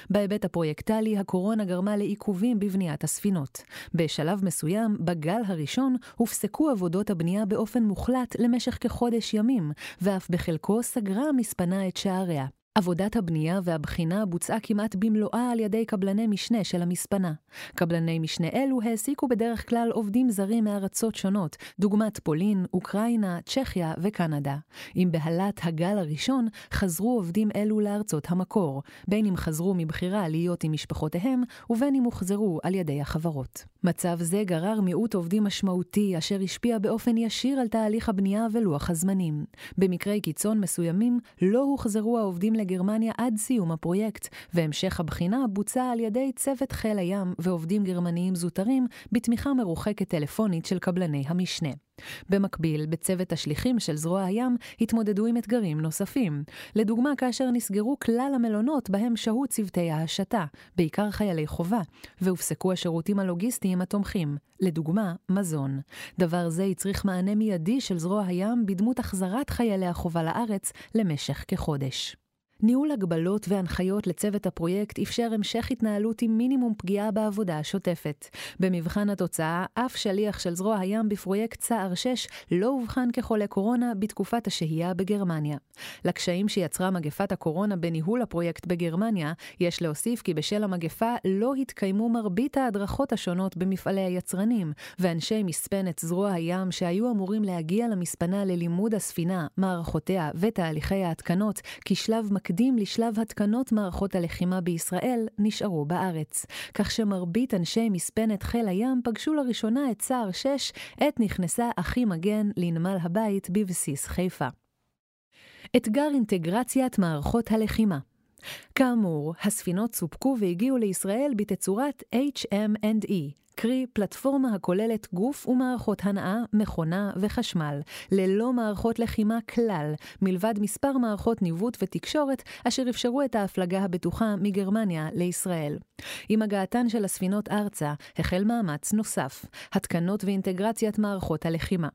בהיבט הפרויקטלי, הקורונה גרמה לעיכובים בבניית הספינות. בשלב מסוים, בגל הראשון, הופסקו עבודות הבנייה באופן מוחלט למשך כחודש ימים, ואף בחלקו סגרה המספנה את שעריה. עבודת הבנייה והבחינה בוצעה כמעט במלואה על ידי קבלני משנה של המספנה. קבלני משנה אלו העסיקו בדרך כלל עובדים זרים מארצות שונות, דוגמת פולין, אוקראינה, צ'כיה וקנדה. עם בהלת הגל הראשון, חזרו עובדים אלו לארצות המקור, בין אם חזרו מבחירה להיות עם משפחותיהם, ובין אם הוחזרו על ידי החברות. מצב זה גרר מיעוט עובדים משמעותי, אשר השפיע באופן ישיר על תהליך הבנייה ולוח הזמנים. במקרי קיצון מסוימים, לא הוחזרו העובדים לגרמניה עד סיום הפרויקט, והמשך הבחינה בוצע על ידי צוות חיל הים ועובדים גרמניים זוטרים, בתמיכה מרוחקת טלפונית של קבלני המשנה. במקביל, בצוות השליחים של זרוע הים התמודדו עם אתגרים נוספים. לדוגמה, כאשר נסגרו כלל המלונות בהם שהו צוותי ההשתה, בעיקר חיילי חובה, והופסקו השירותים הלוגיסטיים התומכים, לדוגמה, מזון. דבר זה הצריך מענה מיידי של זרוע הים בדמות החזרת חיילי החובה לארץ למשך כחודש. ניהול הגבלות והנחיות לצוות הפרויקט אפשר המשך התנהלות עם מינימום פגיעה בעבודה השוטפת. במבחן התוצאה, אף שליח של זרוע הים בפרויקט צער 6 לא אובחן כחולה קורונה בתקופת השהייה בגרמניה. לקשיים שיצרה מגפת הקורונה בניהול הפרויקט בגרמניה, יש להוסיף כי בשל המגפה לא התקיימו מרבית ההדרכות השונות במפעלי היצרנים, ואנשי מספנת זרוע הים שהיו אמורים להגיע למספנה ללימוד הספינה, מערכותיה ותהליכי ההתקנות, כשלב מקדים לשלב התקנות מערכות הלחימה בישראל נשארו בארץ, כך שמרבית אנשי מספנת חיל הים פגשו לראשונה את צער 6 עת נכנסה אחי מגן לנמל הבית בבסיס חיפה. אתגר אינטגרציית מערכות הלחימה כאמור, הספינות סופקו והגיעו לישראל בתצורת HM&E, קרי פלטפורמה הכוללת גוף ומערכות הנעה, מכונה וחשמל, ללא מערכות לחימה כלל, מלבד מספר מערכות ניווט ותקשורת אשר אפשרו את ההפלגה הבטוחה מגרמניה לישראל. עם הגעתן של הספינות ארצה החל מאמץ נוסף, התקנות ואינטגרציית מערכות הלחימה.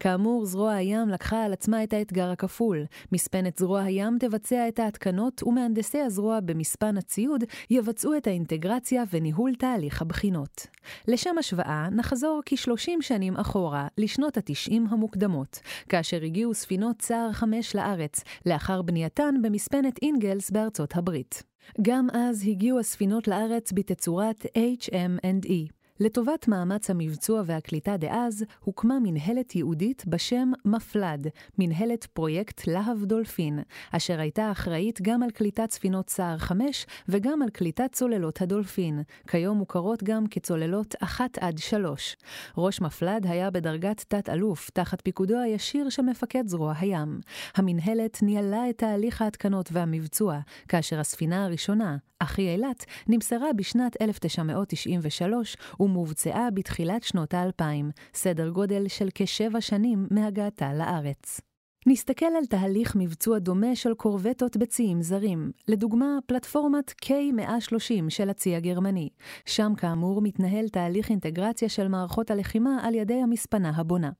כאמור, זרוע הים לקחה על עצמה את האתגר הכפול. מספנת זרוע הים תבצע את ההתקנות, ומהנדסי הזרוע במספן הציוד יבצעו את האינטגרציה וניהול תהליך הבחינות. לשם השוואה, נחזור כ-30 שנים אחורה, לשנות ה-90 המוקדמות, כאשר הגיעו ספינות צער 5 לארץ, לאחר בנייתן במספנת אינגלס בארצות הברית. גם אז הגיעו הספינות לארץ בתצורת HM&E. לטובת מאמץ המבצוע והקליטה דאז, הוקמה מנהלת ייעודית בשם מפלד, מנהלת פרויקט להב דולפין, אשר הייתה אחראית גם על קליטת ספינות סער 5 וגם על קליטת צוללות הדולפין, כיום מוכרות גם כצוללות 1 עד 3. ראש מפלד היה בדרגת תת-אלוף, תחת פיקודו הישיר של מפקד זרוע הים. המנהלת ניהלה את תהליך ההתקנות והמבצוע, כאשר הספינה הראשונה, אחי אילת, נמסרה בשנת 1993 ומובצעה בתחילת שנות האלפיים, סדר גודל של כשבע שנים מהגעתה לארץ. נסתכל על תהליך מבצוע דומה של קורבטות בציים זרים, לדוגמה פלטפורמת K130 של הצי הגרמני. שם כאמור מתנהל תהליך אינטגרציה של מערכות הלחימה על ידי המספנה הבונה.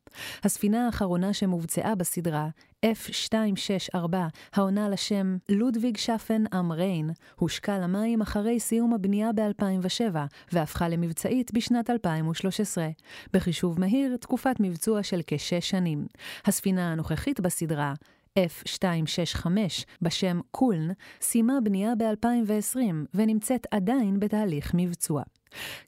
הספינה האחרונה שמובצעה בסדרה, F264, העונה לשם לודוויג שפן עם ריין, הושקע למים אחרי סיום הבנייה ב-2007, והפכה למבצעית בשנת 2013. בחישוב מהיר, תקופת מבצוע של כשש שנים. הספינה הנוכחית בסדרה, F265 בשם קולן, סיימה בנייה ב-2020 ונמצאת עדיין בתהליך מבצוע.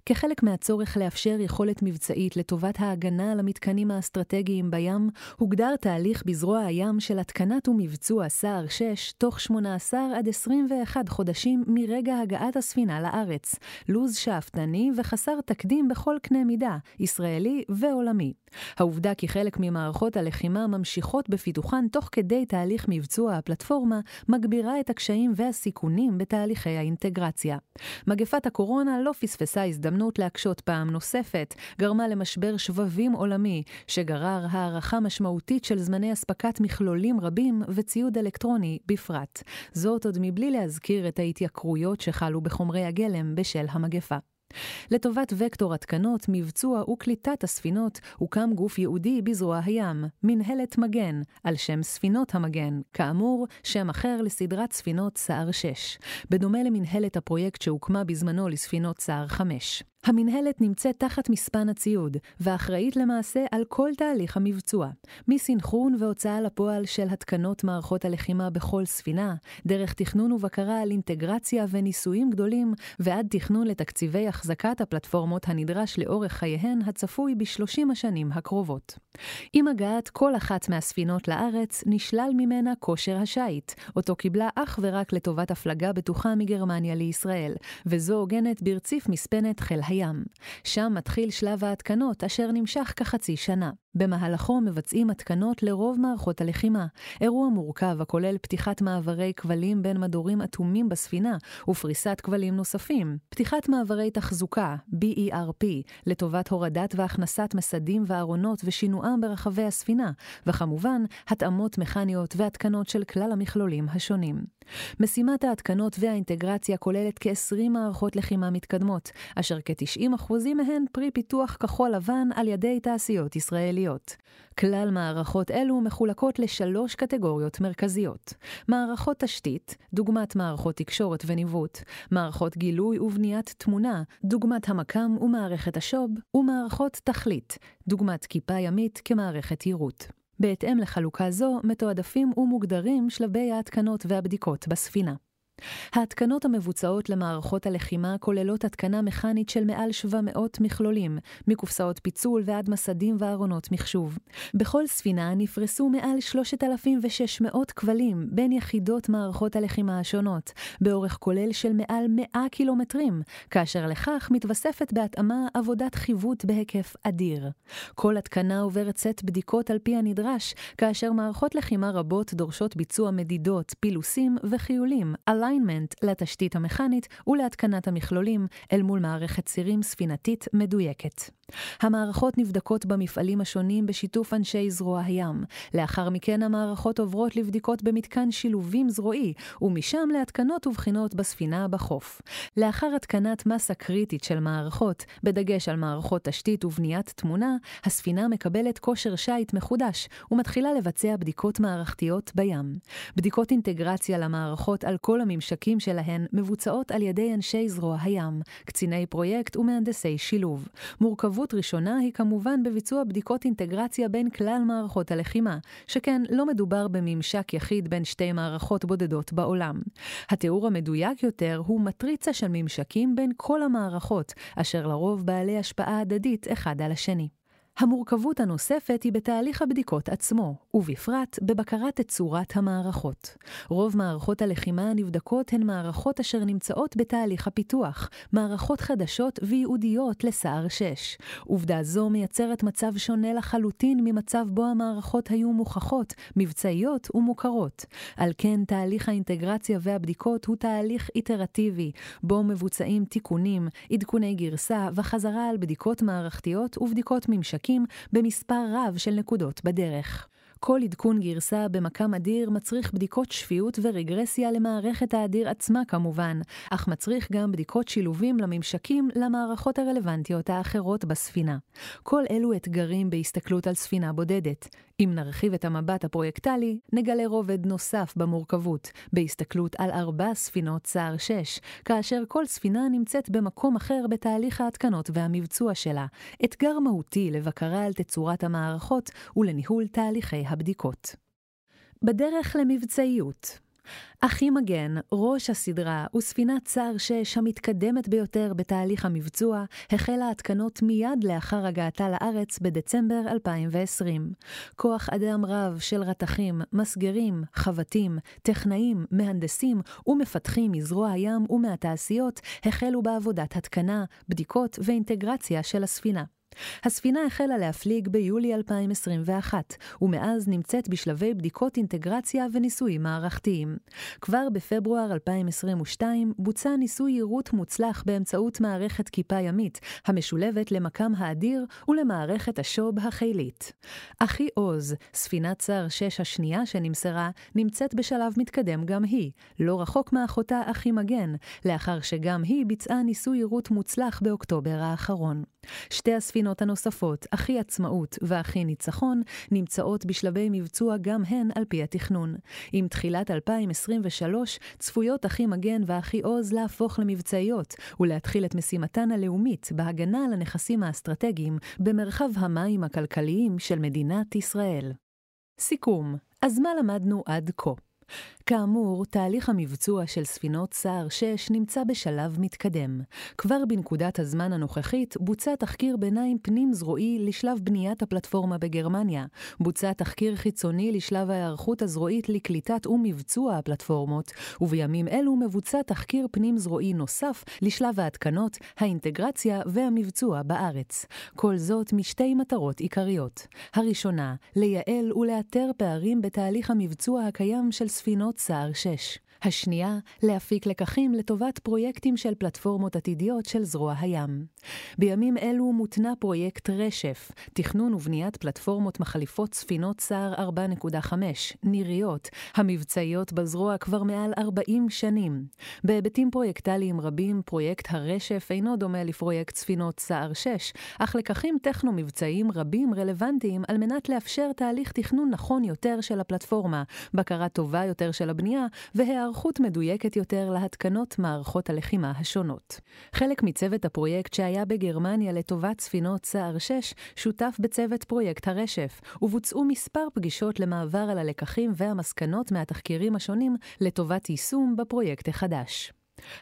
כחלק מהצורך לאפשר יכולת מבצעית לטובת ההגנה על המתקנים האסטרטגיים בים, הוגדר תהליך בזרוע הים של התקנת ומבצוע סער 6 תוך 18 עד 21 חודשים מרגע הגעת הספינה לארץ. לו"ז שאפתני וחסר תקדים בכל קנה מידה, ישראלי ועולמי. העובדה כי חלק ממערכות הלחימה ממשיכות בפיתוחן תוך כדי תהליך מבצוע הפלטפורמה, מגבירה את הקשיים והסיכונים בתהליכי האינטגרציה. מגפת הקורונה לא פספסה הזדמנות להקשות פעם נוספת, גרמה למשבר שבבים עולמי, שגרר הערכה משמעותית של זמני אספקת מכלולים רבים וציוד אלקטרוני בפרט. זאת עוד מבלי להזכיר את ההתייקרויות שחלו בחומרי הגלם בשל המגפה. לטובת וקטור התקנות, מבצוע וקליטת הספינות, הוקם גוף ייעודי בזרוע הים, מנהלת מגן, על שם ספינות המגן, כאמור, שם אחר לסדרת ספינות סער 6, בדומה למנהלת הפרויקט שהוקמה בזמנו לספינות סער 5. המינהלת נמצאת תחת מספן הציוד, ואחראית למעשה על כל תהליך המבצוע, מסנכרון והוצאה לפועל של התקנות מערכות הלחימה בכל ספינה, דרך תכנון ובקרה על אינטגרציה וניסויים גדולים, ועד תכנון לתקציבי החזקת הפלטפורמות הנדרש לאורך חייהן הצפוי בשלושים השנים הקרובות. עם הגעת כל אחת מהספינות לארץ, נשלל ממנה כושר השיט, אותו קיבלה אך ורק לטובת הפלגה בטוחה מגרמניה לישראל, וזו עוגנת ברציף מספנת חיל הים. שם מתחיל שלב ההתקנות, אשר נמשך כחצי שנה. במהלכו מבצעים התקנות לרוב מערכות הלחימה, אירוע מורכב הכולל פתיחת מעברי כבלים בין מדורים אטומים בספינה ופריסת כבלים נוספים, פתיחת מעברי תחזוקה, BERP, לטובת הורדת והכנסת מסדים וארונות ושינועם ברחבי הספינה, וכמובן, התאמות מכניות והתקנות של כלל המכלולים השונים. משימת ההתקנות והאינטגרציה כוללת כ-20 מערכות לחימה מתקדמות, אשר כ-90% מהן פרי פיתוח כחול לבן על ידי תעשיות ישראליות. כלל מערכות אלו מחולקות לשלוש קטגוריות מרכזיות. מערכות תשתית, דוגמת מערכות תקשורת וניווט, מערכות גילוי ובניית תמונה, דוגמת המקם ומערכת השוב, ומערכות תכלית, דוגמת כיפה ימית כמערכת יירוט. בהתאם לחלוקה זו, מתועדפים ומוגדרים שלבי ההתקנות והבדיקות בספינה. ההתקנות המבוצעות למערכות הלחימה כוללות התקנה מכנית של מעל 700 מכלולים, מקופסאות פיצול ועד מסדים וארונות מחשוב. בכל ספינה נפרסו מעל 3,600 כבלים בין יחידות מערכות הלחימה השונות, באורך כולל של מעל 100 קילומטרים, כאשר לכך מתווספת בהתאמה עבודת חיווט בהיקף אדיר. כל התקנה עוברת סט בדיקות על פי הנדרש, כאשר מערכות לחימה רבות דורשות ביצוע מדידות, פילוסים וחיולים, alignment לתשתית המכנית ולהתקנת המכלולים אל מול מערכת צירים ספינתית מדויקת. המערכות נבדקות במפעלים השונים בשיתוף אנשי זרוע הים. לאחר מכן המערכות עוברות לבדיקות במתקן שילובים זרועי, ומשם להתקנות ובחינות בספינה בחוף. לאחר התקנת מסה קריטית של מערכות, בדגש על מערכות תשתית ובניית תמונה, הספינה מקבלת כושר שיט מחודש, ומתחילה לבצע בדיקות מערכתיות בים. בדיקות אינטגרציה למערכות על כל הממשקים שלהן מבוצעות על ידי אנשי זרוע הים, קציני פרויקט ומהנדסי שילוב. מורכבות מורכבות ראשונה היא כמובן בביצוע בדיקות אינטגרציה בין כלל מערכות הלחימה, שכן לא מדובר בממשק יחיד בין שתי מערכות בודדות בעולם. התיאור המדויק יותר הוא מטריצה של ממשקים בין כל המערכות, אשר לרוב בעלי השפעה הדדית אחד על השני. המורכבות הנוספת היא בתהליך הבדיקות עצמו, ובפרט בבקרת תצורת המערכות. רוב מערכות הלחימה הנבדקות הן מערכות אשר נמצאות בתהליך הפיתוח, מערכות חדשות וייעודיות לסער 6. עובדה זו מייצרת מצב שונה לחלוטין ממצב בו המערכות היו מוכחות, מבצעיות ומוכרות. על כן, תהליך האינטגרציה והבדיקות הוא תהליך איטרטיבי, בו מבוצעים תיקונים, עדכוני גרסה וחזרה על בדיקות מערכתיות ובדיקות ממשקים. ממשקים במספר רב של נקודות בדרך. כל עדכון גרסה במקם אדיר מצריך בדיקות שפיות ורגרסיה למערכת האדיר עצמה כמובן, אך מצריך גם בדיקות שילובים לממשקים למערכות הרלוונטיות האחרות בספינה. כל אלו אתגרים בהסתכלות על ספינה בודדת. אם נרחיב את המבט הפרויקטלי, נגלה רובד נוסף במורכבות, בהסתכלות על ארבע ספינות צער 6, כאשר כל ספינה נמצאת במקום אחר בתהליך ההתקנות והמבצוע שלה, אתגר מהותי לבקרה על תצורת המערכות ולניהול תהליכי הבדיקות. בדרך למבצעיות אחי מגן, ראש הסדרה, וספינת צער 6 המתקדמת ביותר בתהליך המבצוע, החלה התקנות מיד לאחר הגעתה לארץ בדצמבר 2020. כוח אדם רב של רתכים, מסגרים, חבטים, טכנאים, מהנדסים ומפתחים מזרוע הים ומהתעשיות החלו בעבודת התקנה, בדיקות ואינטגרציה של הספינה. הספינה החלה להפליג ביולי 2021, ומאז נמצאת בשלבי בדיקות אינטגרציה וניסויים מערכתיים. כבר בפברואר 2022 בוצע ניסוי יירוט מוצלח באמצעות מערכת כיפה ימית, המשולבת למקם האדיר ולמערכת השוב החילית. אחי עוז, ספינת צר 6 השנייה שנמסרה, נמצאת בשלב מתקדם גם היא, לא רחוק מאחותה אחי מגן, לאחר שגם היא ביצעה ניסוי יירוט מוצלח באוקטובר האחרון. שתי הספינות הנוספות, אחי עצמאות ואחי ניצחון, נמצאות בשלבי מבצוע גם הן על פי התכנון. עם תחילת 2023 צפויות אחי מגן ואחי עוז להפוך למבצעיות ולהתחיל את משימתן הלאומית בהגנה על הנכסים האסטרטגיים במרחב המים הכלכליים של מדינת ישראל. סיכום, אז מה למדנו עד כה? כאמור, תהליך המבצוע של ספינות סער 6 נמצא בשלב מתקדם. כבר בנקודת הזמן הנוכחית בוצע תחקיר ביניים פנים-זרועי לשלב בניית הפלטפורמה בגרמניה, בוצע תחקיר חיצוני לשלב ההיערכות הזרועית לקליטת ומבצוע הפלטפורמות, ובימים אלו מבוצע תחקיר פנים-זרועי נוסף לשלב ההתקנות, האינטגרציה והמבצוע בארץ. כל זאת משתי מטרות עיקריות. הראשונה, לייעל ולאתר פערים בתהליך המבצוע הקיים של ספינות סער 6. השנייה, להפיק לקחים לטובת פרויקטים של פלטפורמות עתידיות של זרוע הים. בימים אלו מותנע פרויקט רשף, תכנון ובניית פלטפורמות מחליפות ספינות סער 4.5, ניריות, המבצעיות בזרוע כבר מעל 40 שנים. בהיבטים פרויקטליים רבים, פרויקט הרשף אינו דומה לפרויקט ספינות סער 6, אך לקחים טכנו-מבצעיים רבים רלוונטיים על מנת לאפשר תהליך תכנון נכון יותר של הפלטפורמה, בקרה טובה יותר של הבנייה, והיערכות היערכות מדויקת יותר להתקנות מערכות הלחימה השונות. חלק מצוות הפרויקט שהיה בגרמניה לטובת ספינות סער 6 שותף בצוות פרויקט הרשף, ובוצעו מספר פגישות למעבר על הלקחים והמסקנות מהתחקירים השונים לטובת יישום בפרויקט החדש.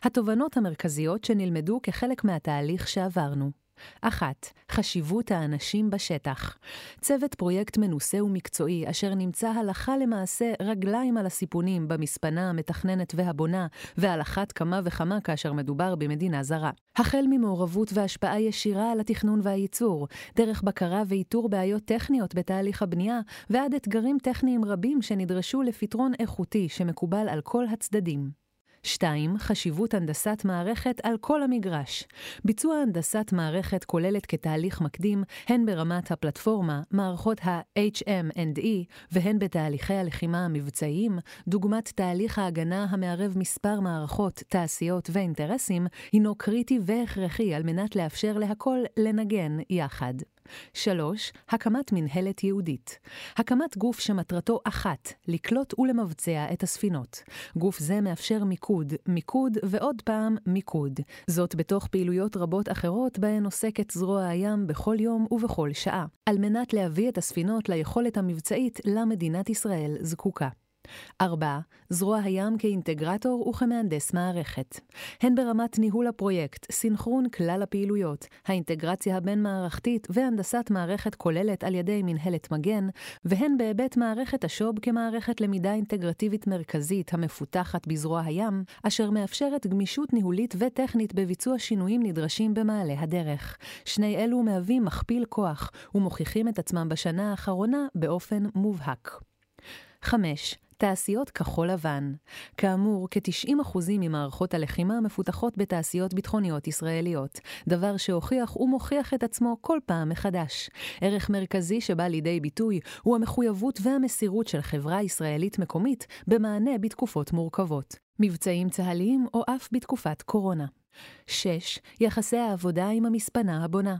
התובנות המרכזיות שנלמדו כחלק מהתהליך שעברנו אחת, חשיבות האנשים בשטח. צוות פרויקט מנוסה ומקצועי, אשר נמצא הלכה למעשה רגליים על הסיפונים במספנה המתכננת והבונה, ועל אחת כמה וכמה כאשר מדובר במדינה זרה. החל ממעורבות והשפעה ישירה על התכנון והייצור, דרך בקרה ואיתור בעיות טכניות בתהליך הבנייה, ועד אתגרים טכניים רבים שנדרשו לפתרון איכותי שמקובל על כל הצדדים. 2. חשיבות הנדסת מערכת על כל המגרש. ביצוע הנדסת מערכת כוללת כתהליך מקדים הן ברמת הפלטפורמה, מערכות ה-HM&E, והן בתהליכי הלחימה המבצעיים, דוגמת תהליך ההגנה המערב מספר מערכות, תעשיות ואינטרסים, הינו קריטי והכרחי על מנת לאפשר להכל לנגן יחד. 3. הקמת מנהלת ייעודית. הקמת גוף שמטרתו אחת, לקלוט ולמבצע את הספינות. גוף זה מאפשר מיקוד, מיקוד ועוד פעם מיקוד. זאת בתוך פעילויות רבות אחרות בהן עוסקת זרוע הים בכל יום ובכל שעה, על מנת להביא את הספינות ליכולת המבצעית למדינת ישראל זקוקה. 4. זרוע הים כאינטגרטור וכמהנדס מערכת. הן ברמת ניהול הפרויקט, סינכרון כלל הפעילויות, האינטגרציה הבין-מערכתית והנדסת מערכת כוללת על ידי מנהלת מגן, והן בהיבט מערכת השוב כמערכת למידה אינטגרטיבית מרכזית המפותחת בזרוע הים, אשר מאפשרת גמישות ניהולית וטכנית בביצוע שינויים נדרשים במעלה הדרך. שני אלו מהווים מכפיל כוח ומוכיחים את עצמם בשנה האחרונה באופן מובהק. 5. תעשיות כחול לבן. כאמור, כ-90% ממערכות הלחימה מפותחות בתעשיות ביטחוניות ישראליות, דבר שהוכיח ומוכיח את עצמו כל פעם מחדש. ערך מרכזי שבא לידי ביטוי הוא המחויבות והמסירות של חברה ישראלית מקומית במענה בתקופות מורכבות. מבצעים צה"ליים או אף בתקופת קורונה. 6. יחסי העבודה עם המספנה הבונה.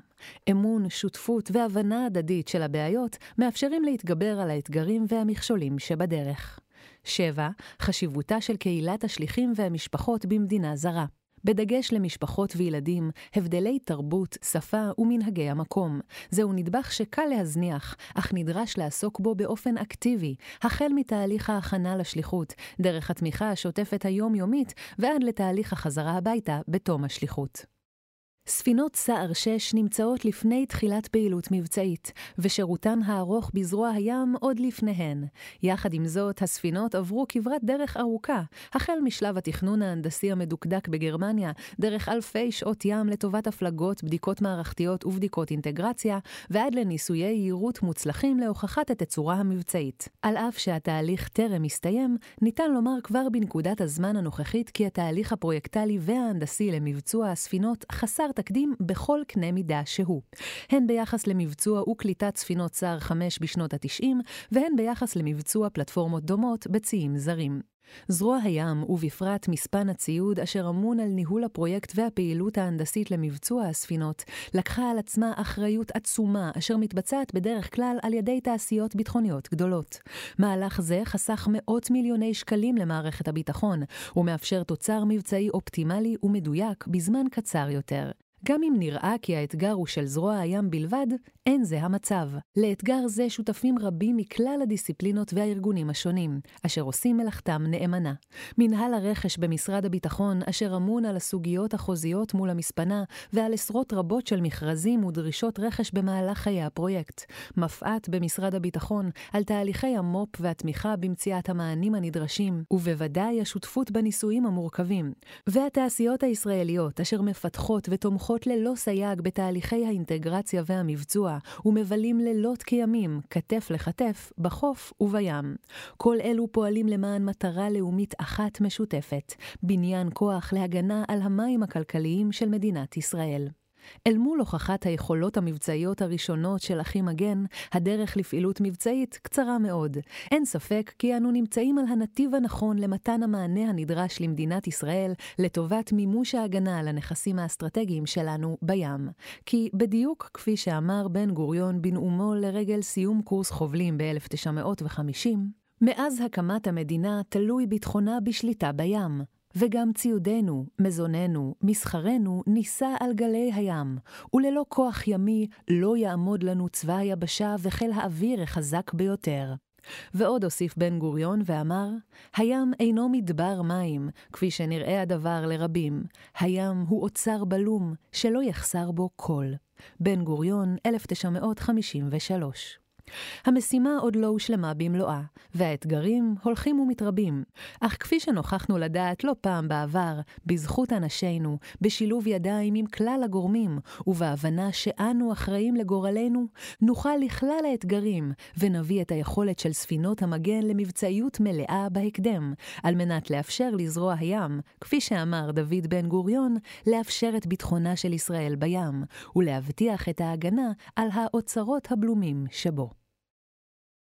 אמון, שותפות והבנה הדדית של הבעיות מאפשרים להתגבר על האתגרים והמכשולים שבדרך. 7. חשיבותה של קהילת השליחים והמשפחות במדינה זרה. בדגש למשפחות וילדים, הבדלי תרבות, שפה ומנהגי המקום. זהו נדבך שקל להזניח, אך נדרש לעסוק בו באופן אקטיבי, החל מתהליך ההכנה לשליחות, דרך התמיכה השוטפת היומיומית, ועד לתהליך החזרה הביתה בתום השליחות. ספינות סער 6 נמצאות לפני תחילת פעילות מבצעית, ושירותן הארוך בזרוע הים עוד לפניהן. יחד עם זאת, הספינות עברו כברת דרך ארוכה, החל משלב התכנון ההנדסי המדוקדק בגרמניה, דרך אלפי שעות ים לטובת הפלגות, בדיקות מערכתיות ובדיקות אינטגרציה, ועד לניסויי יעירות מוצלחים להוכחת התצורה המבצעית. על אף שהתהליך טרם הסתיים, ניתן לומר כבר בנקודת הזמן הנוכחית כי התהליך הפרויקטלי וההנדסי למבצוע הספינות חסר תקדים בכל קנה מידה שהוא. הן ביחס למבצוע וקליטת ספינות צער 5 בשנות ה-90, והן ביחס למבצוע פלטפורמות דומות בציים זרים. זרוע הים, ובפרט מספן הציוד אשר אמון על ניהול הפרויקט והפעילות ההנדסית למבצוע הספינות, לקחה על עצמה אחריות עצומה אשר מתבצעת בדרך כלל על ידי תעשיות ביטחוניות גדולות. מהלך זה חסך מאות מיליוני שקלים למערכת הביטחון, ומאפשר תוצר מבצעי אופטימלי ומדויק בזמן קצר יותר. גם אם נראה כי האתגר הוא של זרוע הים בלבד, אין זה המצב. לאתגר זה שותפים רבים מכלל הדיסציפלינות והארגונים השונים, אשר עושים מלאכתם נאמנה. מנהל הרכש במשרד הביטחון, אשר אמון על הסוגיות החוזיות מול המספנה, ועל עשרות רבות של מכרזים ודרישות רכש במהלך חיי הפרויקט. מפא"ת במשרד הביטחון, על תהליכי המו"פ והתמיכה במציאת המענים הנדרשים, ובוודאי השותפות בניסויים המורכבים. והתעשיות הישראליות, אשר מפתחות ותומכות פותחות ללא סייג בתהליכי האינטגרציה והמבצוע, ומבלים לילות כימים, כתף לכתף, בחוף ובים. כל אלו פועלים למען מטרה לאומית אחת משותפת, בניין כוח להגנה על המים הכלכליים של מדינת ישראל. אל מול הוכחת היכולות המבצעיות הראשונות של אחי מגן, הדרך לפעילות מבצעית קצרה מאוד. אין ספק כי אנו נמצאים על הנתיב הנכון למתן המענה הנדרש למדינת ישראל לטובת מימוש ההגנה על הנכסים האסטרטגיים שלנו בים. כי בדיוק כפי שאמר בן גוריון בנאומו לרגל סיום קורס חובלים ב-1950, מאז הקמת המדינה תלוי ביטחונה בשליטה בים. וגם ציודנו, מזוננו, מסחרנו, נישא על גלי הים, וללא כוח ימי לא יעמוד לנו צבא היבשה וחיל האוויר החזק ביותר. ועוד הוסיף בן גוריון ואמר, הים אינו מדבר מים, כפי שנראה הדבר לרבים. הים הוא אוצר בלום, שלא יחסר בו כל. בן גוריון, 1953 המשימה עוד לא הושלמה במלואה, והאתגרים הולכים ומתרבים. אך כפי שנוכחנו לדעת לא פעם בעבר, בזכות אנשינו, בשילוב ידיים עם כלל הגורמים, ובהבנה שאנו אחראים לגורלנו, נוכל לכלל האתגרים, ונביא את היכולת של ספינות המגן למבצעיות מלאה בהקדם, על מנת לאפשר לזרוע הים, כפי שאמר דוד בן גוריון, לאפשר את ביטחונה של ישראל בים, ולהבטיח את ההגנה על האוצרות הבלומים שבו.